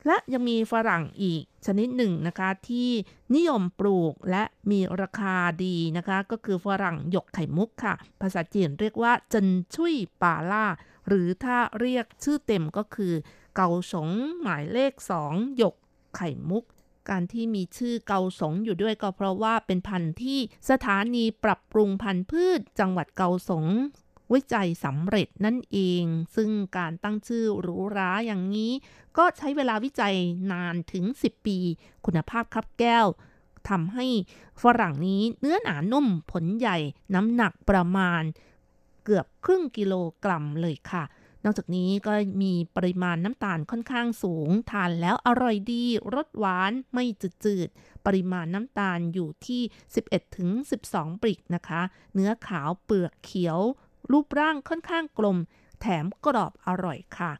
และยังมีฝรั่งอีกชนิดหนึ่งนะคะที่นิยมปลูกและมีราคาดีนะคะ ก็คือฝรั่งหยกไข่มุกค่ะ ภาษาจีนเรียกว่าจันชุยปาล่า หรือถ้าเรียกชื่อเต็มก็คือ เกาสงหมายเลขสองหยกไข่มุก การที่มีชื่อเกาสงอยู่ด้วยก็เพราะว่าเป็นพันธุ์ที่สถานีปรับปรุงพันธุ์พืชจังหวัดเกาสงวิจัยสำเร็จนั่นเอง ซึ่งการตั้งชื่อหรูหราอย่างนี้ ก็ใช้เวลาวิจัยนานถึง 10 ปี คุณภาพครับแก้วทำให้ฝรั่งนี้เนื้อหนานุ่มผลใหญ่น้ำหนักประมาณเกือบครึ่งกิโลกรัมเลยค่ะ นอกจากนี้ก็มีปริมาณน้ำตาลค่อนข้างสูง ทานแล้วอร่อยดีรสหวานไม่จืดๆ ปริมาณน้ำตาลอยู่ที่ 11-12 ปริกนะคะ เนื้อขาวเปลือกเขียว รูปร่างค่อนข้างกลม แถมกรอบอร่อยค่ะ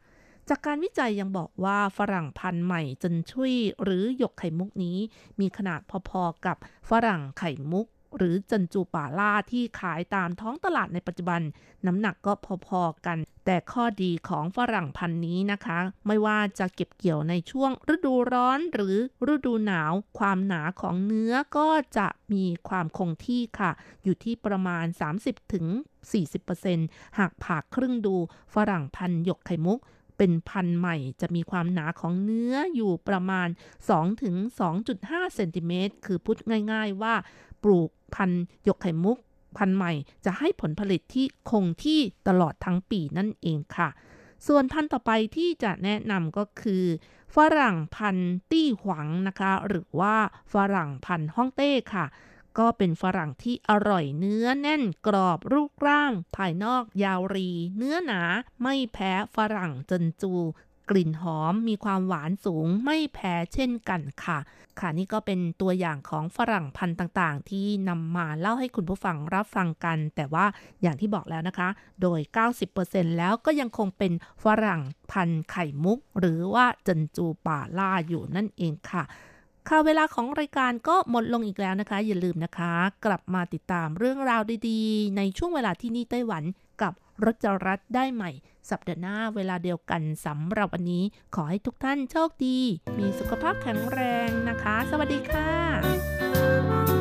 จากการวิจัยยังบอกว่าฝรั่งพันธุ์ใหม่จนชุยหรือหยกไข่มุกนี้ มีขนาดพอๆกับฝรั่งไข่มุก หรือจันจูป่าล่าที่ขายตามท้องตลาดในปัจจุบัน น้ำหนักก็พอๆกัน แต่ข้อดีของฝรั่งพันธุ์นี้นะคะ ไม่ว่าจะเก็บเกี่ยวในช่วงฤดูร้อนหรือฤดูหนาว ความหนาของเนื้อก็จะมีความคงที่ค่ะ อยู่ที่ประมาณ 30-40%หากผ่าครึ่งดูฝรั่งพันธุ์หยกไข่มุกเป็นพันธุ์ใหม่จะมีความหนาของเนื้ออยู่ประมาณ 2-2.5 เซนติเมตร คือพูดง่ายๆว่า ปลูกพันหยกไข่มุก พันใหม่ จะให้ผลผลิตที่คงที่ตลอดทั้งปีนั่นเองค่ะ ส่วนพันต่อไปที่จะแนะนำก็คือ ฝรั่งพันตี้หวังนะคะ หรือว่าฝรั่งพันฮ่องเต้ค่ะก็เป็นฝรั่งที่อร่อยเนื้อแน่นกรอบรูปร่าง ภายนอกยาวรี เนื้อหนาไม่แพ้ฝรั่งจนจู กลิ่นหอม มีความหวานสูงไม่แพ้เช่นกันค่ะ ค่ะนี่ก็เป็นตัวอย่างของฝรั่งพันธุ์ต่างๆ ที่นำมาเล่าให้คุณผู้ฟังรับฟังกัน แต่ว่าอย่างที่บอกแล้วนะคะ โดย 90%แล้วก็ยังคงเป็นฝรั่งพันธุ์ไข่มุก หรือว่าจินจูป่าล่าอยู่นั่นเองค่ะค่ะเวลาของรายการก็หมดลงอีกแล้วนะคะ อย่าลืมนะคะ กลับมาติดตามเรื่องราวดีๆ ในช่วงเวลาที่นี่ไต้หวันกับรจรัสได้ใหม่ สัปดาห์หน้าเวลาเดียวกันสำหรับวันนี้ ขอให้ทุกท่านโชคดี มีสุขภาพแข็งแรงนะคะ สวัสดีค่ะ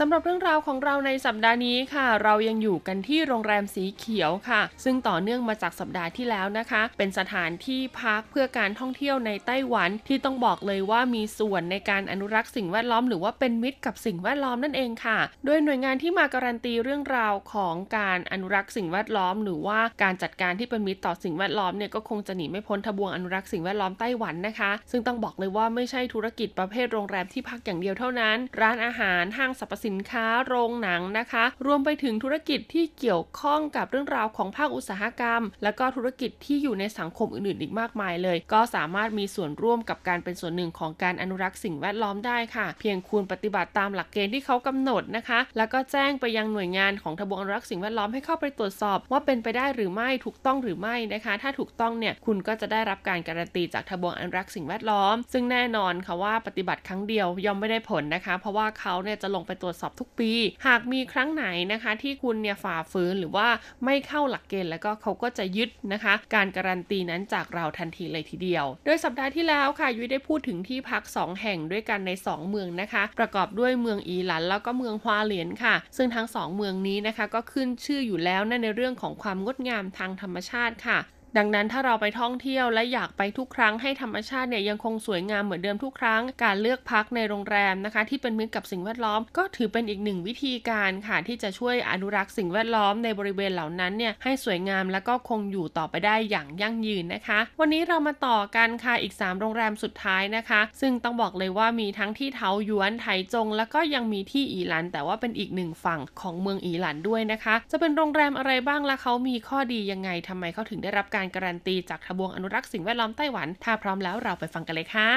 สำหรับเรื่องราวของเราในสัปดาห์นี้ค่ะ เรายังอยู่กันที่โรงแรมสีเขียวค่ะ ซึ่งต่อเนื่องมาจากสัปดาห์ที่แล้วนะคะ เป็นสถานที่พักเพื่อการท่องเที่ยวในไต้หวันที่ต้องบอกเลยว่ามีส่วนในการอนุรักษ์สิ่งแวดล้อมหรือว่าเป็นมิตรกับสิ่งแวดล้อมนั่นเองค่ะ โดยหน่วยงานที่มาการันตีเรื่องราวของการอนุรักษ์สิ่งแวดล้อม หรือว่าการจัดการที่เป็นมิตรต่อสิ่งแวดล้อมเนี่ยก็คงจะหนีไม่พ้นทบวงอนุรักษ์สิ่งแวดล้อมไต้หวันนะคะ ซึ่งต้องบอกเลยว่าไม่ใช่ธุรกิจประเภทโรงแรมที่พักอย่างเดียวเท่านั้น ร้านอาหารห้างสรรพสินินค้าโรงหนังนะคะ รวมไปถึงธุรกิจที่เกี่ยวข้องกับเรื่องราวของภาคอุตสาหกรรม และก็ธุรกิจที่อยู่ในสังคมอื่นๆ อีกมากมายเลย ก็สามารถมีส่วนร่วมกับการเป็นส่วนหนึ่งของการอนุรักษ์สิ่งแวดล้อมได้ค่ะ เพียงคุณปฏิบัติตามหลักเกณฑ์ที่เขากำหนดนะคะ แล้วก็แจ้งไปยังหน่วยงานของทบวงอนุรักษ์สิ่งแวดล้อมให้เข้าไปตรวจสอบ ว่าเป็นไปได้หรือไม่ถูกต้องหรือไม่นะคะ ถ้าถูกต้องเนี่ยคุณก็จะได้รับการการันตีจากทบวงอนุรักษ์สิ่งแวดล้อม ซึ่งแน่นอนค่ะว่าปฏิบัติครั้งเดียวย่อมไม่ได้ผลนะคะ เพราะว่าเขาเนี่ยจะลงไปตรวจสอบทุกปี หากมีครั้งไหนนะคะที่คุณเนี่ยฝ่าฝืนหรือว่าไม่เข้าหลักเกณฑ์แล้วก็เขาก็จะยึดนะคะ การการันตีนั้นจากเราทันทีเลยทีเดียว โดยสัปดาห์ที่แล้วค่ะยุ้ยได้พูดถึงที่พัก 2 แห่งด้วยกันใน 2 เมืองนะคะ ประกอบด้วยเมืองอีหลัน แล้วก็เมืองฮวาเหลียนค่ะ ซึ่งทั้ง 2 เมืองนี้นะคะ ก็ขึ้นชื่ออยู่แล้วนั่นในเรื่องของความงดงามทางธรรมชาติค่ะ ดังนั้นถ้าเราไปท่องเที่ยวและอยากไปทุกครั้งให้ธรรมชาติเนี่ยยังคงสวยงามเหมือนเดิมทุกครั้ง การเลือกพักในโรงแรมนะคะ ที่เป็นมิตรกับสิ่งแวดล้อม ก็ถือเป็นอีกหนึ่งวิธีการค่ะ ที่จะช่วยอนุรักษ์สิ่งแวดล้อมในบริเวณเหล่านั้นเนี่ยให้สวยงามและก็คงอยู่ต่อไปได้อย่างยั่งยืนนะคะ วันนี้เรามาต่อกันค่ะอีก 3 โรงแรมสุดท้ายนะคะ ซึ่งต้องบอกเลยว่ามีทั้งที่เทาหยวนไถจง แล้วก็ยังมีที่อีหลัน แต่ว่าเป็นอีกหนึ่งฝั่งของเมืองอีหลันด้วยนะคะ จะเป็นโรงแรมอะไรบ้างและเขามีข้อดียังไงทำไมเขาถึงได้รับการการการันตีจากทบวงอนุรักษ์สิ่งแวดล้อมไต้หวัน ถ้าพร้อมแล้วเราไปฟังกันเลยค่ะ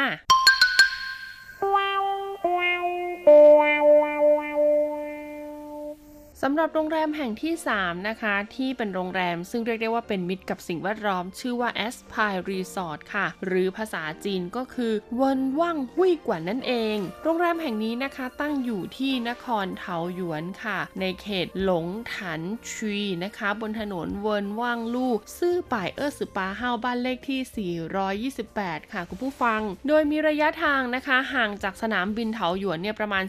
สำหรับโรงแรมแห่งที่ 3 นะคะ ที่เป็นโรงแรมซึ่งเรียกได้ว่าเป็นมิตรกับสิ่งแวดล้อม ชื่อว่า a s p i r e Resort ค่ะ หรือภาษาจีนก็คือเวินว่างหุยกว่านั่นเอง โรงแรมแห่งนี้นะคะตั้งอยู่ที่นครเทาหยวนค่ะ ในเขตหลงถันชุยนะคะ บนถนนเวินว่างลู่ซื่อป่ายเออสือปาเฮาบ้านเลขที่ 428 ค่ะคุณผู้ฟัง โดยมีระยะทางนะคะ ห่างจากสนามบินเทาหยวนเนี่ยประมาณ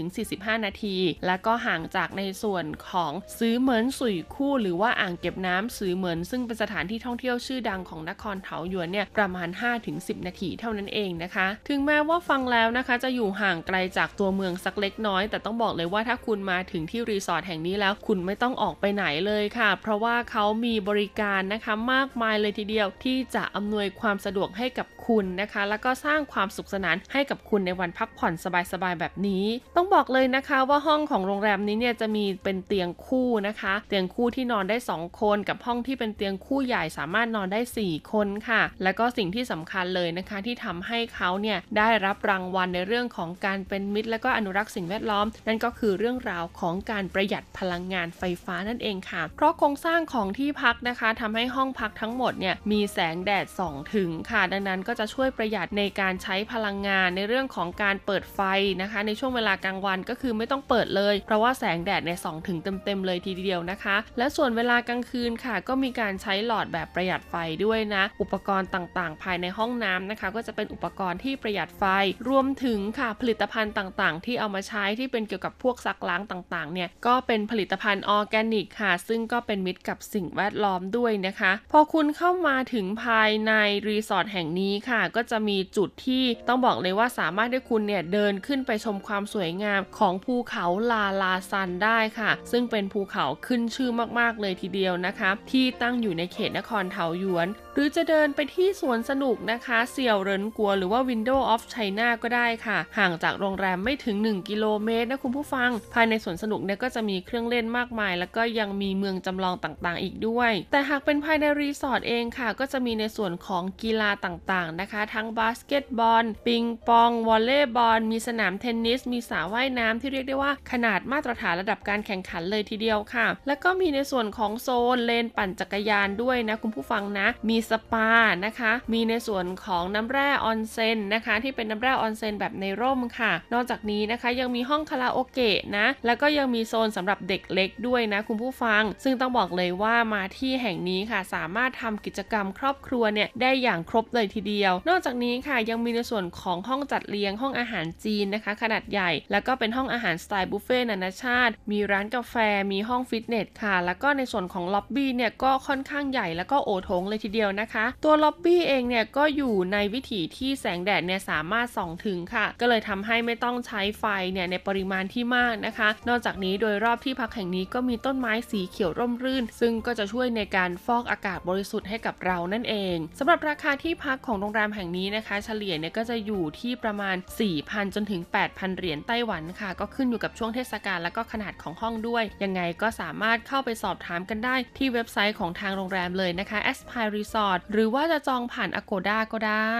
40-45 นาที และก็ห่างจากในส่วนของซื้อเหมินสุยคู่ หรือว่าอ่างเก็บน้ำซื้อเหมินซึ่งเป็นสถานที่ท่องเที่ยวชื่อดังของนครเถาหยวนเนี่ยประมาณ 5-10 นาทีเท่านั้นเองนะคะ ถึงแม้ว่าฟังแล้วนะคะจะอยู่ห่างไกลจากตัวเมืองสักเล็กน้อย แต่ต้องบอกเลยว่าถ้าคุณมาถึงที่รีสอร์ทแห่งนี้แล้วคุณไม่ต้องออกไปไหนเลยค่ะ เพราะว่าเขามีบริการนะคะมากมายเลยทีเดียวที่จะอำนวยความสะดวกให้กับ คุณนะคะ แล้วก็สร้างความสุขสนานให้กับคุณในวันพักผ่อนสบายๆแบบนี้ ต้องบอกเลยนะคะว่าห้องของโรงแรมนี้เนี่ยจะมีเป็นเตียงคู่นะคะ เตียงคู่ที่นอนได้ 2 คนกับห้องที่เป็นเตียงคู่ใหญ่สามารถนอนได้ 4 คนค่ะ แล้วก็สิ่งที่สำคัญเลยนะคะ ที่ทำให้เขาเนี่ยได้รับรางวัลในเรื่องของการเป็นมิตร และก็อนุรักษ์สิ่งแวดล้อม นั่นก็คือเรื่องราวของการประหยัดพลังงานไฟฟ้านั่นเองค่ะ เพราะโครงสร้างของที่พักนะคะทำให้ห้องพักทั้งหมดเนี่ยมีแสงแดดส่องถึงค่ะ ดังนั้นก็จะช่วยประหยัดในการใช้พลังงานในเรื่องของการเปิดไฟนะคะ ในช่วงเวลากลางวันก็คือไม่ต้องเปิดเลย เพราะว่าแสงแดดเนี่ยส่องถึงเต็มๆเลยทีเดียวนะคะ และส่วนเวลากลางคืนค่ะ ก็มีการใช้หลอดแบบประหยัดไฟด้วยนะ อุปกรณ์ต่างๆ ภายในห้องน้ำนะคะ ก็จะเป็นอุปกรณ์ที่ประหยัดไฟ รวมถึงค่ะผลิตภัณฑ์ต่างๆ ที่เอามาใช้ที่เป็นเกี่ยวกับพวกซักล้างต่างๆ เนี่ยก็เป็นผลิตภัณฑ์ออร์แกนิกค่ะ ซึ่งก็เป็นมิตรกับสิ่งแวดล้อมด้วยนะคะ พอคุณเข้ามาถึงภายในรีสอร์ทแห่งนี้ค่ะ ก็จะมีจุดที่ต้องบอกเลยว่าสามารถให้คุณเนี่ยเดินขึ้นไปชมความสวยงามของภูเขาลาลาซันได้ค่ะ ซึ่งเป็นภูเขาขึ้นชื่อมากๆเลยทีเดียวนะคะ ที่ตั้งอยู่ในเขตนครเทาหยวน หรือจะเดินไปที่สวนสนุกนะคะเสี่ยวเรินกัวหรือว่า Window of China ก็ได้ค่ะ ห่างจากโรงแรมไม่ถึง 1 กิโลเมตรนะคุณผู้ฟัง ภายในสวนสนุกเนี่ยก็จะมีเครื่องเล่นมากมาย แล้วก็ยังมีเมืองจำลองต่างๆ อีกด้วย แต่หากเป็นภายในรีสอร์ทเองค่ะ ก็จะมีในส่วนของกีฬาต่างๆนะคะ ทั้งบาสเกตบอล ปิงปอง วอลเลย์บอล มีสนามเทนนิส มีสระว่ายน้ำที่เรียกได้ว่าขนาดมาตรฐานระดับการแข่งขันเลยทีเดียวค่ะ แล้วก็มีในส่วนของโซนเลนปั่นจักรยานด้วยนะคุณผู้ฟังนะ มีสปานะคะ มีในส่วนของน้ำแร่ออนเซ็นนะคะ ที่เป็นน้ำแร่ออนเซ็นแบบในร่มค่ะ นอกจากนี้นะคะยังมีห้องคาราโอเกะนะ แล้วก็ยังมีโซนสำหรับเด็กเล็กด้วยนะคุณผู้ฟัง ซึ่งต้องบอกเลยว่ามาที่แห่งนี้ค่ะ สามารถทำกิจกรรมครอบครัวเนี่ยได้อย่างครบเลยทีเดียว นอกจากนี้ค่ะยังมีในส่วนของห้องจัดเลี้ยงห้องอาหารจีนนะคะ ขนาดใหญ่ แล้วก็เป็นห้องอาหารสไตล์บุฟเฟ่ต์นานาชาติ มีร้านกาแฟ มีห้องฟิตเนสค่ะ แล้วก็ในส่วนของล็อบบี้เนี่ยก็ค่อนข้างใหญ่แล้วก็โอโถงเลยทีเดียวนะคะ ตัวล็อบบี้เองเนี่ยก็อยู่ในวิถีที่แสงแดดเนี่ยสามารถส่องถึงค่ะ ก็เลยทำให้ไม่ต้องใช้ไฟเนี่ยในปริมาณที่มากนะคะ นอกจากนี้โดยรอบที่พักแห่งนี้ก็มีต้นไม้สีเขียวร่มรื่น ซึ่งก็จะช่วยในการฟอกอากาศบริสุทธิ์ให้กับเรานั่นเองสำหรับราคาที่พักของโรงแรมแห่งนี้นะคะ เฉลี่ยเนี่ยก็จะอยู่ที่ประมาณ 4,000 จนถึง 8,000 เหรียญไต้หวันค่ะ ก็ขึ้นอยู่กับช่วงเทศกาลและก็ขนาดของห้องด้วย ยังไงก็สามารถเข้าไปสอบถามกันได้ที่เว็บไซต์ของทางโรงแรมเลยนะคะ Aspire Resort หรือว่าจะจองผ่าน Agoda ก็ได้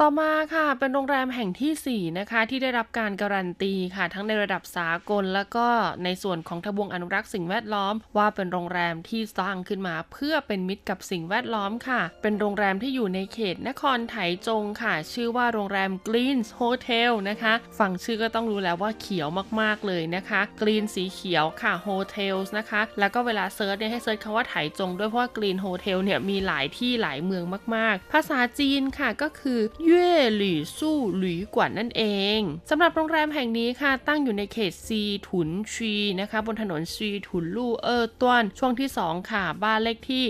ต่อมาค่ะเป็นโรงแรมแห่งที่ 4 นะคะ ที่ได้รับการการันตีค่ะ ทั้งในระดับสากล แล้วก็ในส่วนของทบวงอนุรักษ์สิ่งแวดล้อม ว่าเป็นโรงแรมที่สร้างขึ้นมาเพื่อเป็นมิตรกับสิ่งแวดล้อมค่ะ เป็นโรงแรมที่อยู่ในเขตนครไถจงค่ะ ชื่อว่าโรงแรม Green Hotel นะคะ ฟังชื่อก็ต้องรู้แล้วว่าเขียวมากๆเลยนะคะ Green สีเขียวค่ะ Hotels นะคะ แล้วก็เวลา search เนี่ยให้ search คำว่าไถจงด้วยเพราะว่า Green Hotel เนี่ยมีหลายที่หลายเมืองมาก ๆ ภาษาจีนค่ะก็คือเย่หลี่สู้หลุยกว่านั่นเองสำหรับโรงแรมแห่งนี้ค่ะ ตั้งอยู่ในเขตซีถุนชีนะคะ บนถนนซีถุนลู่เออต้วน ช่วงที่ 2 ค่ะ บ้านเลขที่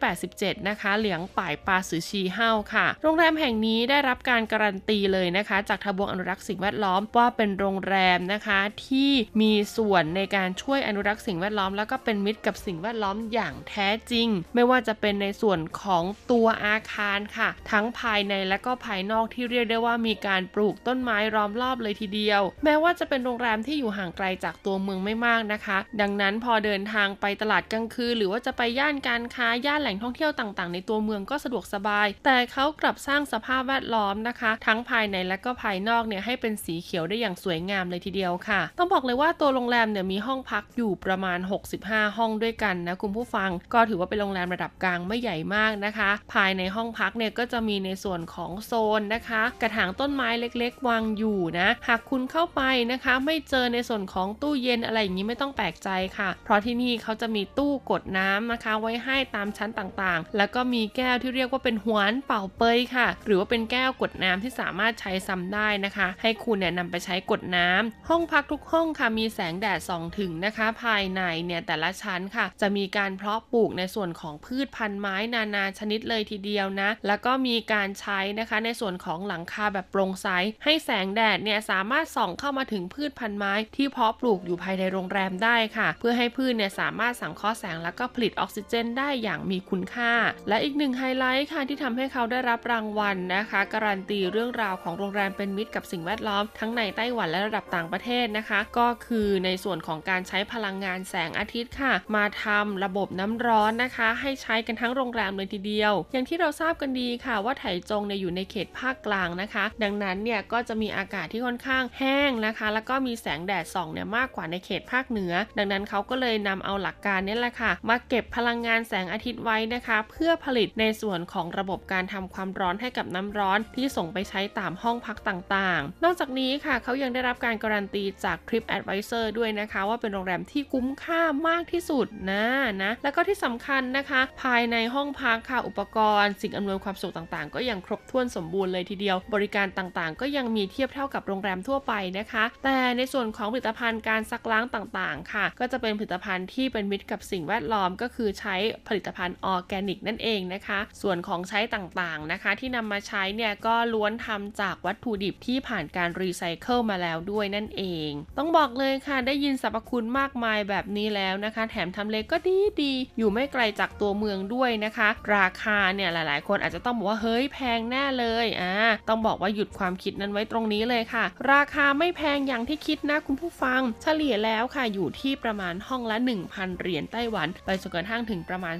287 นะคะ เหลียงป่ายปาสือชีเฮาค่ะ โรงแรมแห่งนี้ได้รับการการันตีเลยนะคะ จากทบวงอนุรักษ์สิ่งแวดล้อมว่าเป็นโรงแรมนะคะที่มีส่วนในการช่วยอนุรักษ์สิ่งแวดล้อม แล้วก็เป็นมิตรกับสิ่งแวดล้อมอย่างแท้จริง ไม่ว่าจะเป็นในส่วนของตัวอาคารค่ะ ทั้งภายในและก็ภายนอกที่เรียกได้ว่ามีการปลูกต้นไม้ล้อมรอบเลยทีเดียว แม้ว่าจะเป็นโรงแรมที่อยู่ห่างไกลจากตัวเมืองไม่มากนะคะ ดังนั้นพอเดินทางไปตลาดกลางคืนหรือว่าจะไปย่านการค้าย่านแหล่งท่องเที่ยวต่างๆ ในตัวเมืองก็สะดวกสบาย แต่เขากลับสร้างสภาพแวดล้อมนะคะ ทั้งภายในและก็ภายนอกเนี่ยให้เป็นสีเขียวได้อย่างสวยงามเลยทีเดียวค่ะ ต้องบอกเลยว่าตัวโรงแรมเนี่ยมีห้องพักอยู่ประมาณ 65 ห้องด้วยกันนะคุณผู้ฟัง ก็ถือว่าเป็นโรงแรมระดับกลางไม่ใหญ่มากนะคะ ภายในห้องพักเนี่ยก็จะมีในส่วนของโซนนะคะ กระถางต้นไม้เล็กๆ วางอยู่นะ หากคุณเข้าไปนะคะ ไม่เจอในส่วนของตู้เย็นอะไรอย่างนี้ไม่ต้องแปลกใจค่ะ เพราะที่นี่เขาจะมีตู้กดน้ำนะคะ ไว้ให้ตามชั้นต่างๆ แล้วก็มีแก้วที่เรียกว่าเป็นหวนเป่าเปยค่ะ หรือว่าเป็นแก้วกดน้ำที่สามารถใช้ซ้ำได้นะคะ ให้คุณเนี่ยนำไปใช้กดน้ำห้องพักทุกห้องค่ะมีแสงแดดส่องถึงนะคะ ภายในเนี่ยแต่ละชั้นค่ะ จะมีการเพาะปลูกในส่วนของพืชพันธุ์ไม้นานาชนิดเลยทีเดียวนะ แล้วก็มีการใช้นะคะ ในส่วนของหลังคาแบบโปร่งใส ให้แสงแดดเนี่ยสามารถส่องเข้ามาถึงพืชพันธุ์ไม้ ที่เพาะปลูกอยู่ภายในโรงแรมได้ค่ะ เพื่อให้พืชเนี่ยสามารถสังเคราะห์แสงแล้วก็ผลิตออกซิเจนได้อย่างมีคุณค่า และอีกหนึ่งไฮไลท์ค่ะที่ทำให้เขาได้รับรางวัลนะคะ การันตีเรื่องราวของโรงแรมเป็นมิตรกับสิ่งแวดล้อมทั้งในไต้หวันและระดับต่างประเทศนะคะ ก็คือในส่วนของการใช้พลังงานแสงอาทิตย์ค่ะ มาทำระบบน้ำร้อนนะคะ ให้ใช้กันทั้งโรงแรมเลยทีเดียว อย่างที่เราทราบกันดีค่ะว่าไถจงเนี่ยอยู่ในเขตภาคกลางนะคะ ดังนั้นเนี่ยก็จะมีอากาศที่ค่อนข้างแห้งนะคะ แล้วก็มีแสงแดดส่องเนี่ยมากกว่าในเขตภาคเหนือ ดังนั้นเขาก็เลยนำเอาหลักการนี้แหละค่ะ มาเก็บพลังงานแสงอาทิตย์ไว้นะคะ เพื่อผลิตในส่วนของระบบการทำความร้อนให้กับน้ำร้อนที่ส่งไปใช้ตามห้องพักต่างๆ นอกจากนี้ค่ะเขายังได้รับการการันตีจาก Trip Advisor ด้วยนะคะ ว่าเป็นโรงแรมที่คุ้มค่ามากที่สุดนะนะ แล้วก็ที่สำคัญนะคะ ภายในห้องพักค่ะอุปกรณ์ สิ่งอำนวยความสุขต่างๆ ก็ยังครบถ้วนสมบูรณ์เลยทีเดียว บริการต่างๆ ก็ยังมีเทียบเท่ากับโรงแรมทั่วไปนะคะ แต่ในส่วนของผลิตภัณฑ์การซักล้างต่างๆ ค่ะ ก็จะเป็นผลิตภัณฑ์ที่เป็นมิตรกับสิ่งแวดล้อม ก็คือใช้ผลิตภัณฑ์ออร์แกนิกนั่นเองนะคะ ส่วนของใช้ต่างๆนะคะ ที่นำมาใช้เนี่ยก็ล้วนทำจากวัตถุดิบที่ผ่านการรีไซเคิลมาแล้วด้วยนั่นเอง ต้องบอกเลยค่ะได้ยินสรรพคุณมากมายแบบนี้แล้วนะคะ แถมทำเลก็ดีดีอยู่ไม่ไกลจากตัวเมืองด้วยนะคะ ราคาเนี่ยหลายๆ คนอาจจะต้องบอกว่าเฮ้ยแพงแน่เลยอ่าต้องบอกว่าหยุดความคิดนั้นไว้ตรงนี้เลยค่ะ ราคาไม่แพงอย่างที่คิดนะคุณผู้ฟัง เฉลี่ยแล้วค่ะอยู่ที่ประมาณห้องละ 1,000 เหรียญไต้หวัน ไปจนกระทั่งถึงประมาณ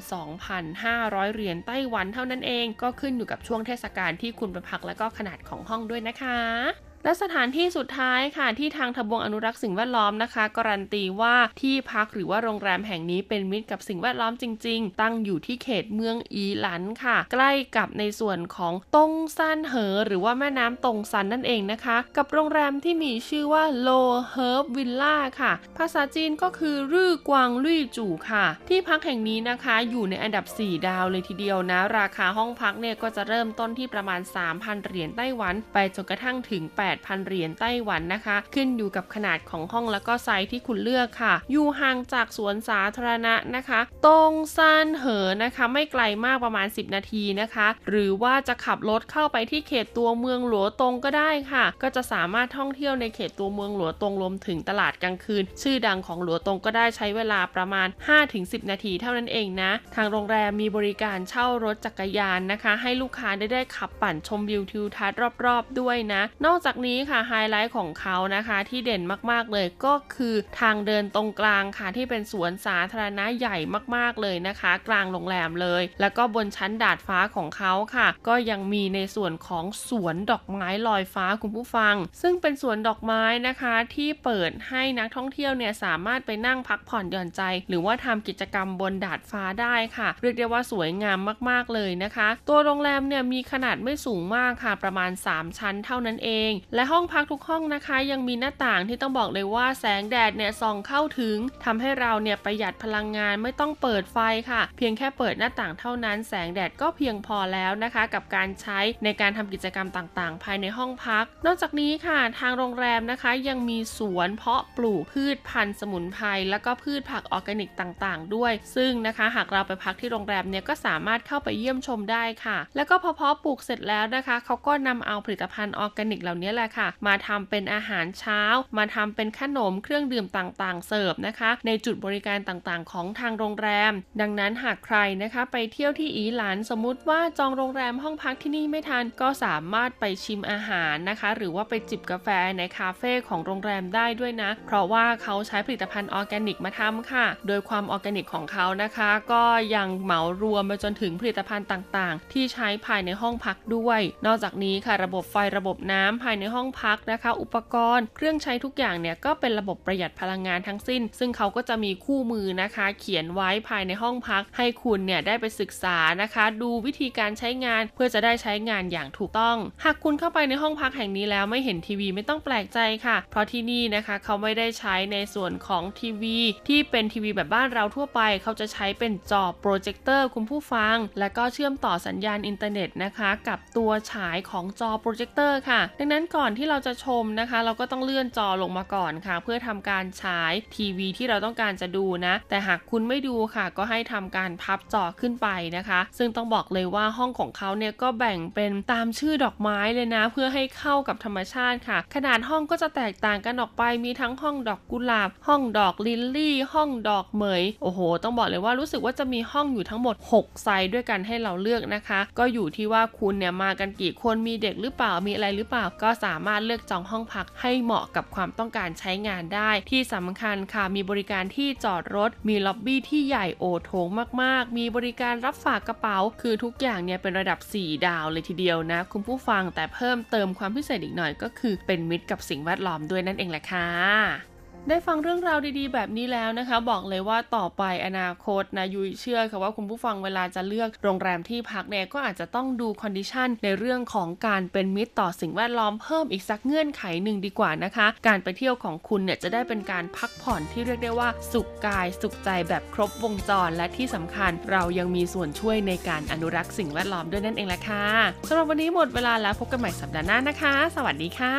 2,500 เหรียญไต้หวันเท่านั้นเอง ก็ขึ้นอยู่กับช่วงเทศกาลที่คุณไปพักและก็ขนาดของห้องด้วยนะคะ และสถานที่สุดท้ายค่ะที่ทางทบวงอนุรักษ์สิ่งแวดล้อมนะคะ การันตีว่าที่พักหรือว่าโรงแรมแห่งนี้เป็นมิตรกับสิ่งแวดล้อมจริง ๆ ตั้งอยู่ที่เขตเมืองอีหลันค่ะ ใกล้กับในส่วนของตงซันเหอ หรือว่าแม่น้ำตงซันนั่นเองนะคะ กับโรงแรมที่มีชื่อว่าโลเฮิร์บ Villa ค่ะ ภาษาจีนก็คือรื่อกวางรี่จู่ค่ะ ที่พักแห่งนี้นะคะอยู่ในอันดับ 4 ดาวเลยทีเดียวนะ ราคาห้องพักเนี่ยก็จะเริ่มต้นที่ประมาณ 3,000 เหรียญไต้หวัน ไปจนกระทั่งถึง8 8,000 เหรียญไต้หวันนะคะ ขึ้นอยู่กับขนาดของห้องแล้วก็ไซส์ที่คุณเลือกค่ะ อยู่ห่างจากสวนสาธารณะนะคะ ตรงซานเหอนะคะ ไม่ไกลมากประมาณ 10 นาทีนะคะ หรือว่าจะขับรถเข้าไปที่เขตตัวเมืองหลวตรงก็ได้ค่ะ ก็จะสามารถท่องเที่ยวในเขตตัวเมืองหลวตรงรวมถึงตลาดกลางคืน ชื่อดังของหลวตรงก็ได้ใช้เวลาประมาณ 5-10 นาทีเท่านั้นเองนะ ทางโรงแรมมีบริการเช่ารถจักรยานนะคะ ให้ลูกค้าได้ได้ขับปั่นชมวิวทิวทัศน์รอบๆ ด้วยนะ นอกจากนี้ค่ะไฮไลท์ของเขานะคะที่เด่นมากๆเลยก็คือทางเดินตรงกลางค่ะที่เป็นสวนสาธารณะใหญ่มากๆเลยนะคะ กลางโรงแรมเลย แล้วก็บนชั้นดาดฟ้าของเขาค่ะ ก็ยังมีในส่วนของสวนดอกไม้ลอยฟ้าคุณผู้ฟัง ซึ่งเป็นสวนดอกไม้นะคะที่เปิดให้นักท่องเที่ยวเนี่ยสามารถไปนั่งพักผ่อนหย่อนใจ หรือว่าทำกิจกรรมบนดาดฟ้าได้ค่ะ เรียกได้ว่าสวยงามมากๆเลยนะคะ ตัวโรงแรมเนี่ยมีขนาดไม่สูงมากค่ะประมาณ 3 ชั้นเท่านั้นเองและห้องพักทุกห้องนะคะ ยังมีหน้าต่างที่ต้องบอกเลยว่าแสงแดดเนี่ยส่องเข้าถึงทำให้เราเนี่ยประหยัดพลังงานไม่ต้องเปิดไฟค่ะ เพียงแค่เปิดหน้าต่างเท่านั้น แสงแดดก็เพียงพอแล้วนะคะ กับการใช้ในการทำกิจกรรมต่างๆ ภายในห้องพัก นอกจากนี้ค่ะ ทางโรงแรมนะคะ ยังมีสวนเพาะปลูกพืชพันธุ์สมุนไพรแล้วก็พืชผักออร์แกนิกต่างๆ ด้วย ซึ่งนะคะ หากเราไปพักที่โรงแรมเนี่ยก็สามารถเข้าไปเยี่ยมชมได้ค่ะ แล้วก็พอเพาะปลูกเสร็จแล้วนะคะเขาก็นำเอาผลิตภัณฑ์ออร์แกนิกเหล่านี้แหละค่ะ มาทำเป็นอาหารเช้า มาทำเป็นขนมเครื่องดื่มต่างๆ เสิร์ฟนะคะ ในจุดบริการต่างๆ ของทางโรงแรม ดังนั้นหากใครนะคะไปเที่ยวที่อีหลานสมมุติว่าจองโรงแรมห้องพักที่นี่ไม่ทันก็สามารถไปชิมอาหารนะคะ หรือว่าไปจิบกาแฟในคาเฟ่ของโรงแรมได้ด้วยนะ เพราะว่าเขาใช้ผลิตภัณฑ์ออร์แกนิกมาทำค่ะ โดยความออร์แกนิกของเขานะคะ ก็ยังเหมารวมไปจนถึงผลิตภัณฑ์ต่างๆ ที่ใช้ภายในห้องพักด้วย นอกจากนี้ค่ะระบบไฟระบบน้ำภายในห้องพักนะคะ อุปกรณ์เครื่องใช้ทุกอย่างเนี่ยก็เป็นระบบประหยัดพลังงานทั้งสิ้น ซึ่งเขาก็จะมีคู่มือนะคะ เขียนไว้ภายในห้องพัก ให้คุณเนี่ยได้ไปศึกษานะคะ ดูวิธีการใช้งานเพื่อจะได้ใช้งานอย่างถูกต้อง หากคุณเข้าไปในห้องพักแห่งนี้แล้วไม่เห็นทีวีไม่ต้องแปลกใจค่ะ เพราะที่นี่นะคะเขาไม่ได้ใช้ในส่วนของทีวี ที่เป็นทีวีแบบบ้านเราทั่วไป เขาจะใช้เป็นจอโปรเจคเตอร์คุณผู้ฟัง และก็เชื่อมต่อสัญญาณอินเทอร์เน็ตนะคะ กับตัวฉายของจอโปรเจคเตอร์ค่ะ ดังนั้นก่อนที่เราจะชมนะคะ เราก็ต้องเลื่อนจอลงมาก่อนค่ะ เพื่อทำการฉายทีวีที่เราต้องการจะดูนะ แต่หากคุณไม่ดูค่ะ ก็ให้ทำการพับจอขึ้นไปนะคะ ซึ่งต้องบอกเลยว่าห้องของเขาเนี่ยก็แบ่งเป็นตามชื่อดอกไม้เลยนะ เพื่อให้เข้ากับธรรมชาติค่ะ ขนาดห้องก็จะแตกต่างกันออกไปมีทั้งห้องดอกกุหลาบ ห้องดอกลิลลี่ ห้องดอกเหมยโอ้โห ต้องบอกเลยว่ารู้สึกว่าจะมีห้องอยู่ทั้งหมด 6 ไซส์ด้วยกันให้เราเลือกนะคะ ก็อยู่ที่ว่าคุณเนี่ยมากันกี่คนมีเด็กหรือเปล่ามีอะไรหรือเปล่าก็สามารถเลือกจองห้องพักให้เหมาะกับความต้องการใช้งานได้ ที่สำคัญค่ะมีบริการที่จอดรถ มีล็อบบี้ที่ใหญ่โอ่โถงมากๆ มีบริการรับฝากกระเป๋า คือทุกอย่างเนี่ยเป็นระดับ 4 ดาวเลยทีเดียวนะ คุณผู้ฟังแต่เพิ่มเติมความพิเศษอีกหน่อยก็คือเป็นมิตรกับสิ่งแวดล้อมด้วยนั่นเองแหละค่ะ ได้ฟังเรื่องราวดีๆ แบบนี้แล้วนะคะ บอกเลยว่าต่อไปอนาคตนะยุยเชื่อค่ะว่าคุณผู้ฟังเวลาจะเลือกโรงแรมที่พักเนี่ยก็อาจจะต้องดู condition ในเรื่องของการเป็นมิตรต่อสิ่งแวดล้อมเพิ่มอีกสักเงื่อนไขหนึ่งดีกว่านะคะ การไปเที่ยวของคุณเนี่ยจะได้เป็นการพักผ่อนที่เรียกได้ว่า สุขกายสุขใจแบบครบวงจร และที่สำคัญเรายังมีส่วนช่วยในการอนุรักษ์สิ่งแวดล้อมด้วยนั่นเองแหละค่ะสำหรับวันนี้หมดเวลาแล้วพบกันใหม่สัปดาห์หน้านะคะ สวัสดีค่ะ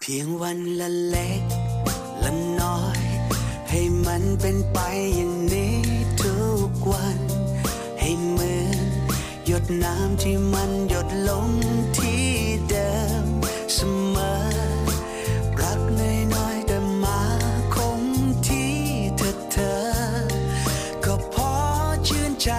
เพียงวันละเล็ก ละน้อย ให้มันเป็นไปอย่างนี้ทุกวัน ให้เหมือนหยดน้ำที่มันหยดลงที่เดิมเสมอ รักน้อยๆแต่มาคงที่เธอก็พอชื่นใจ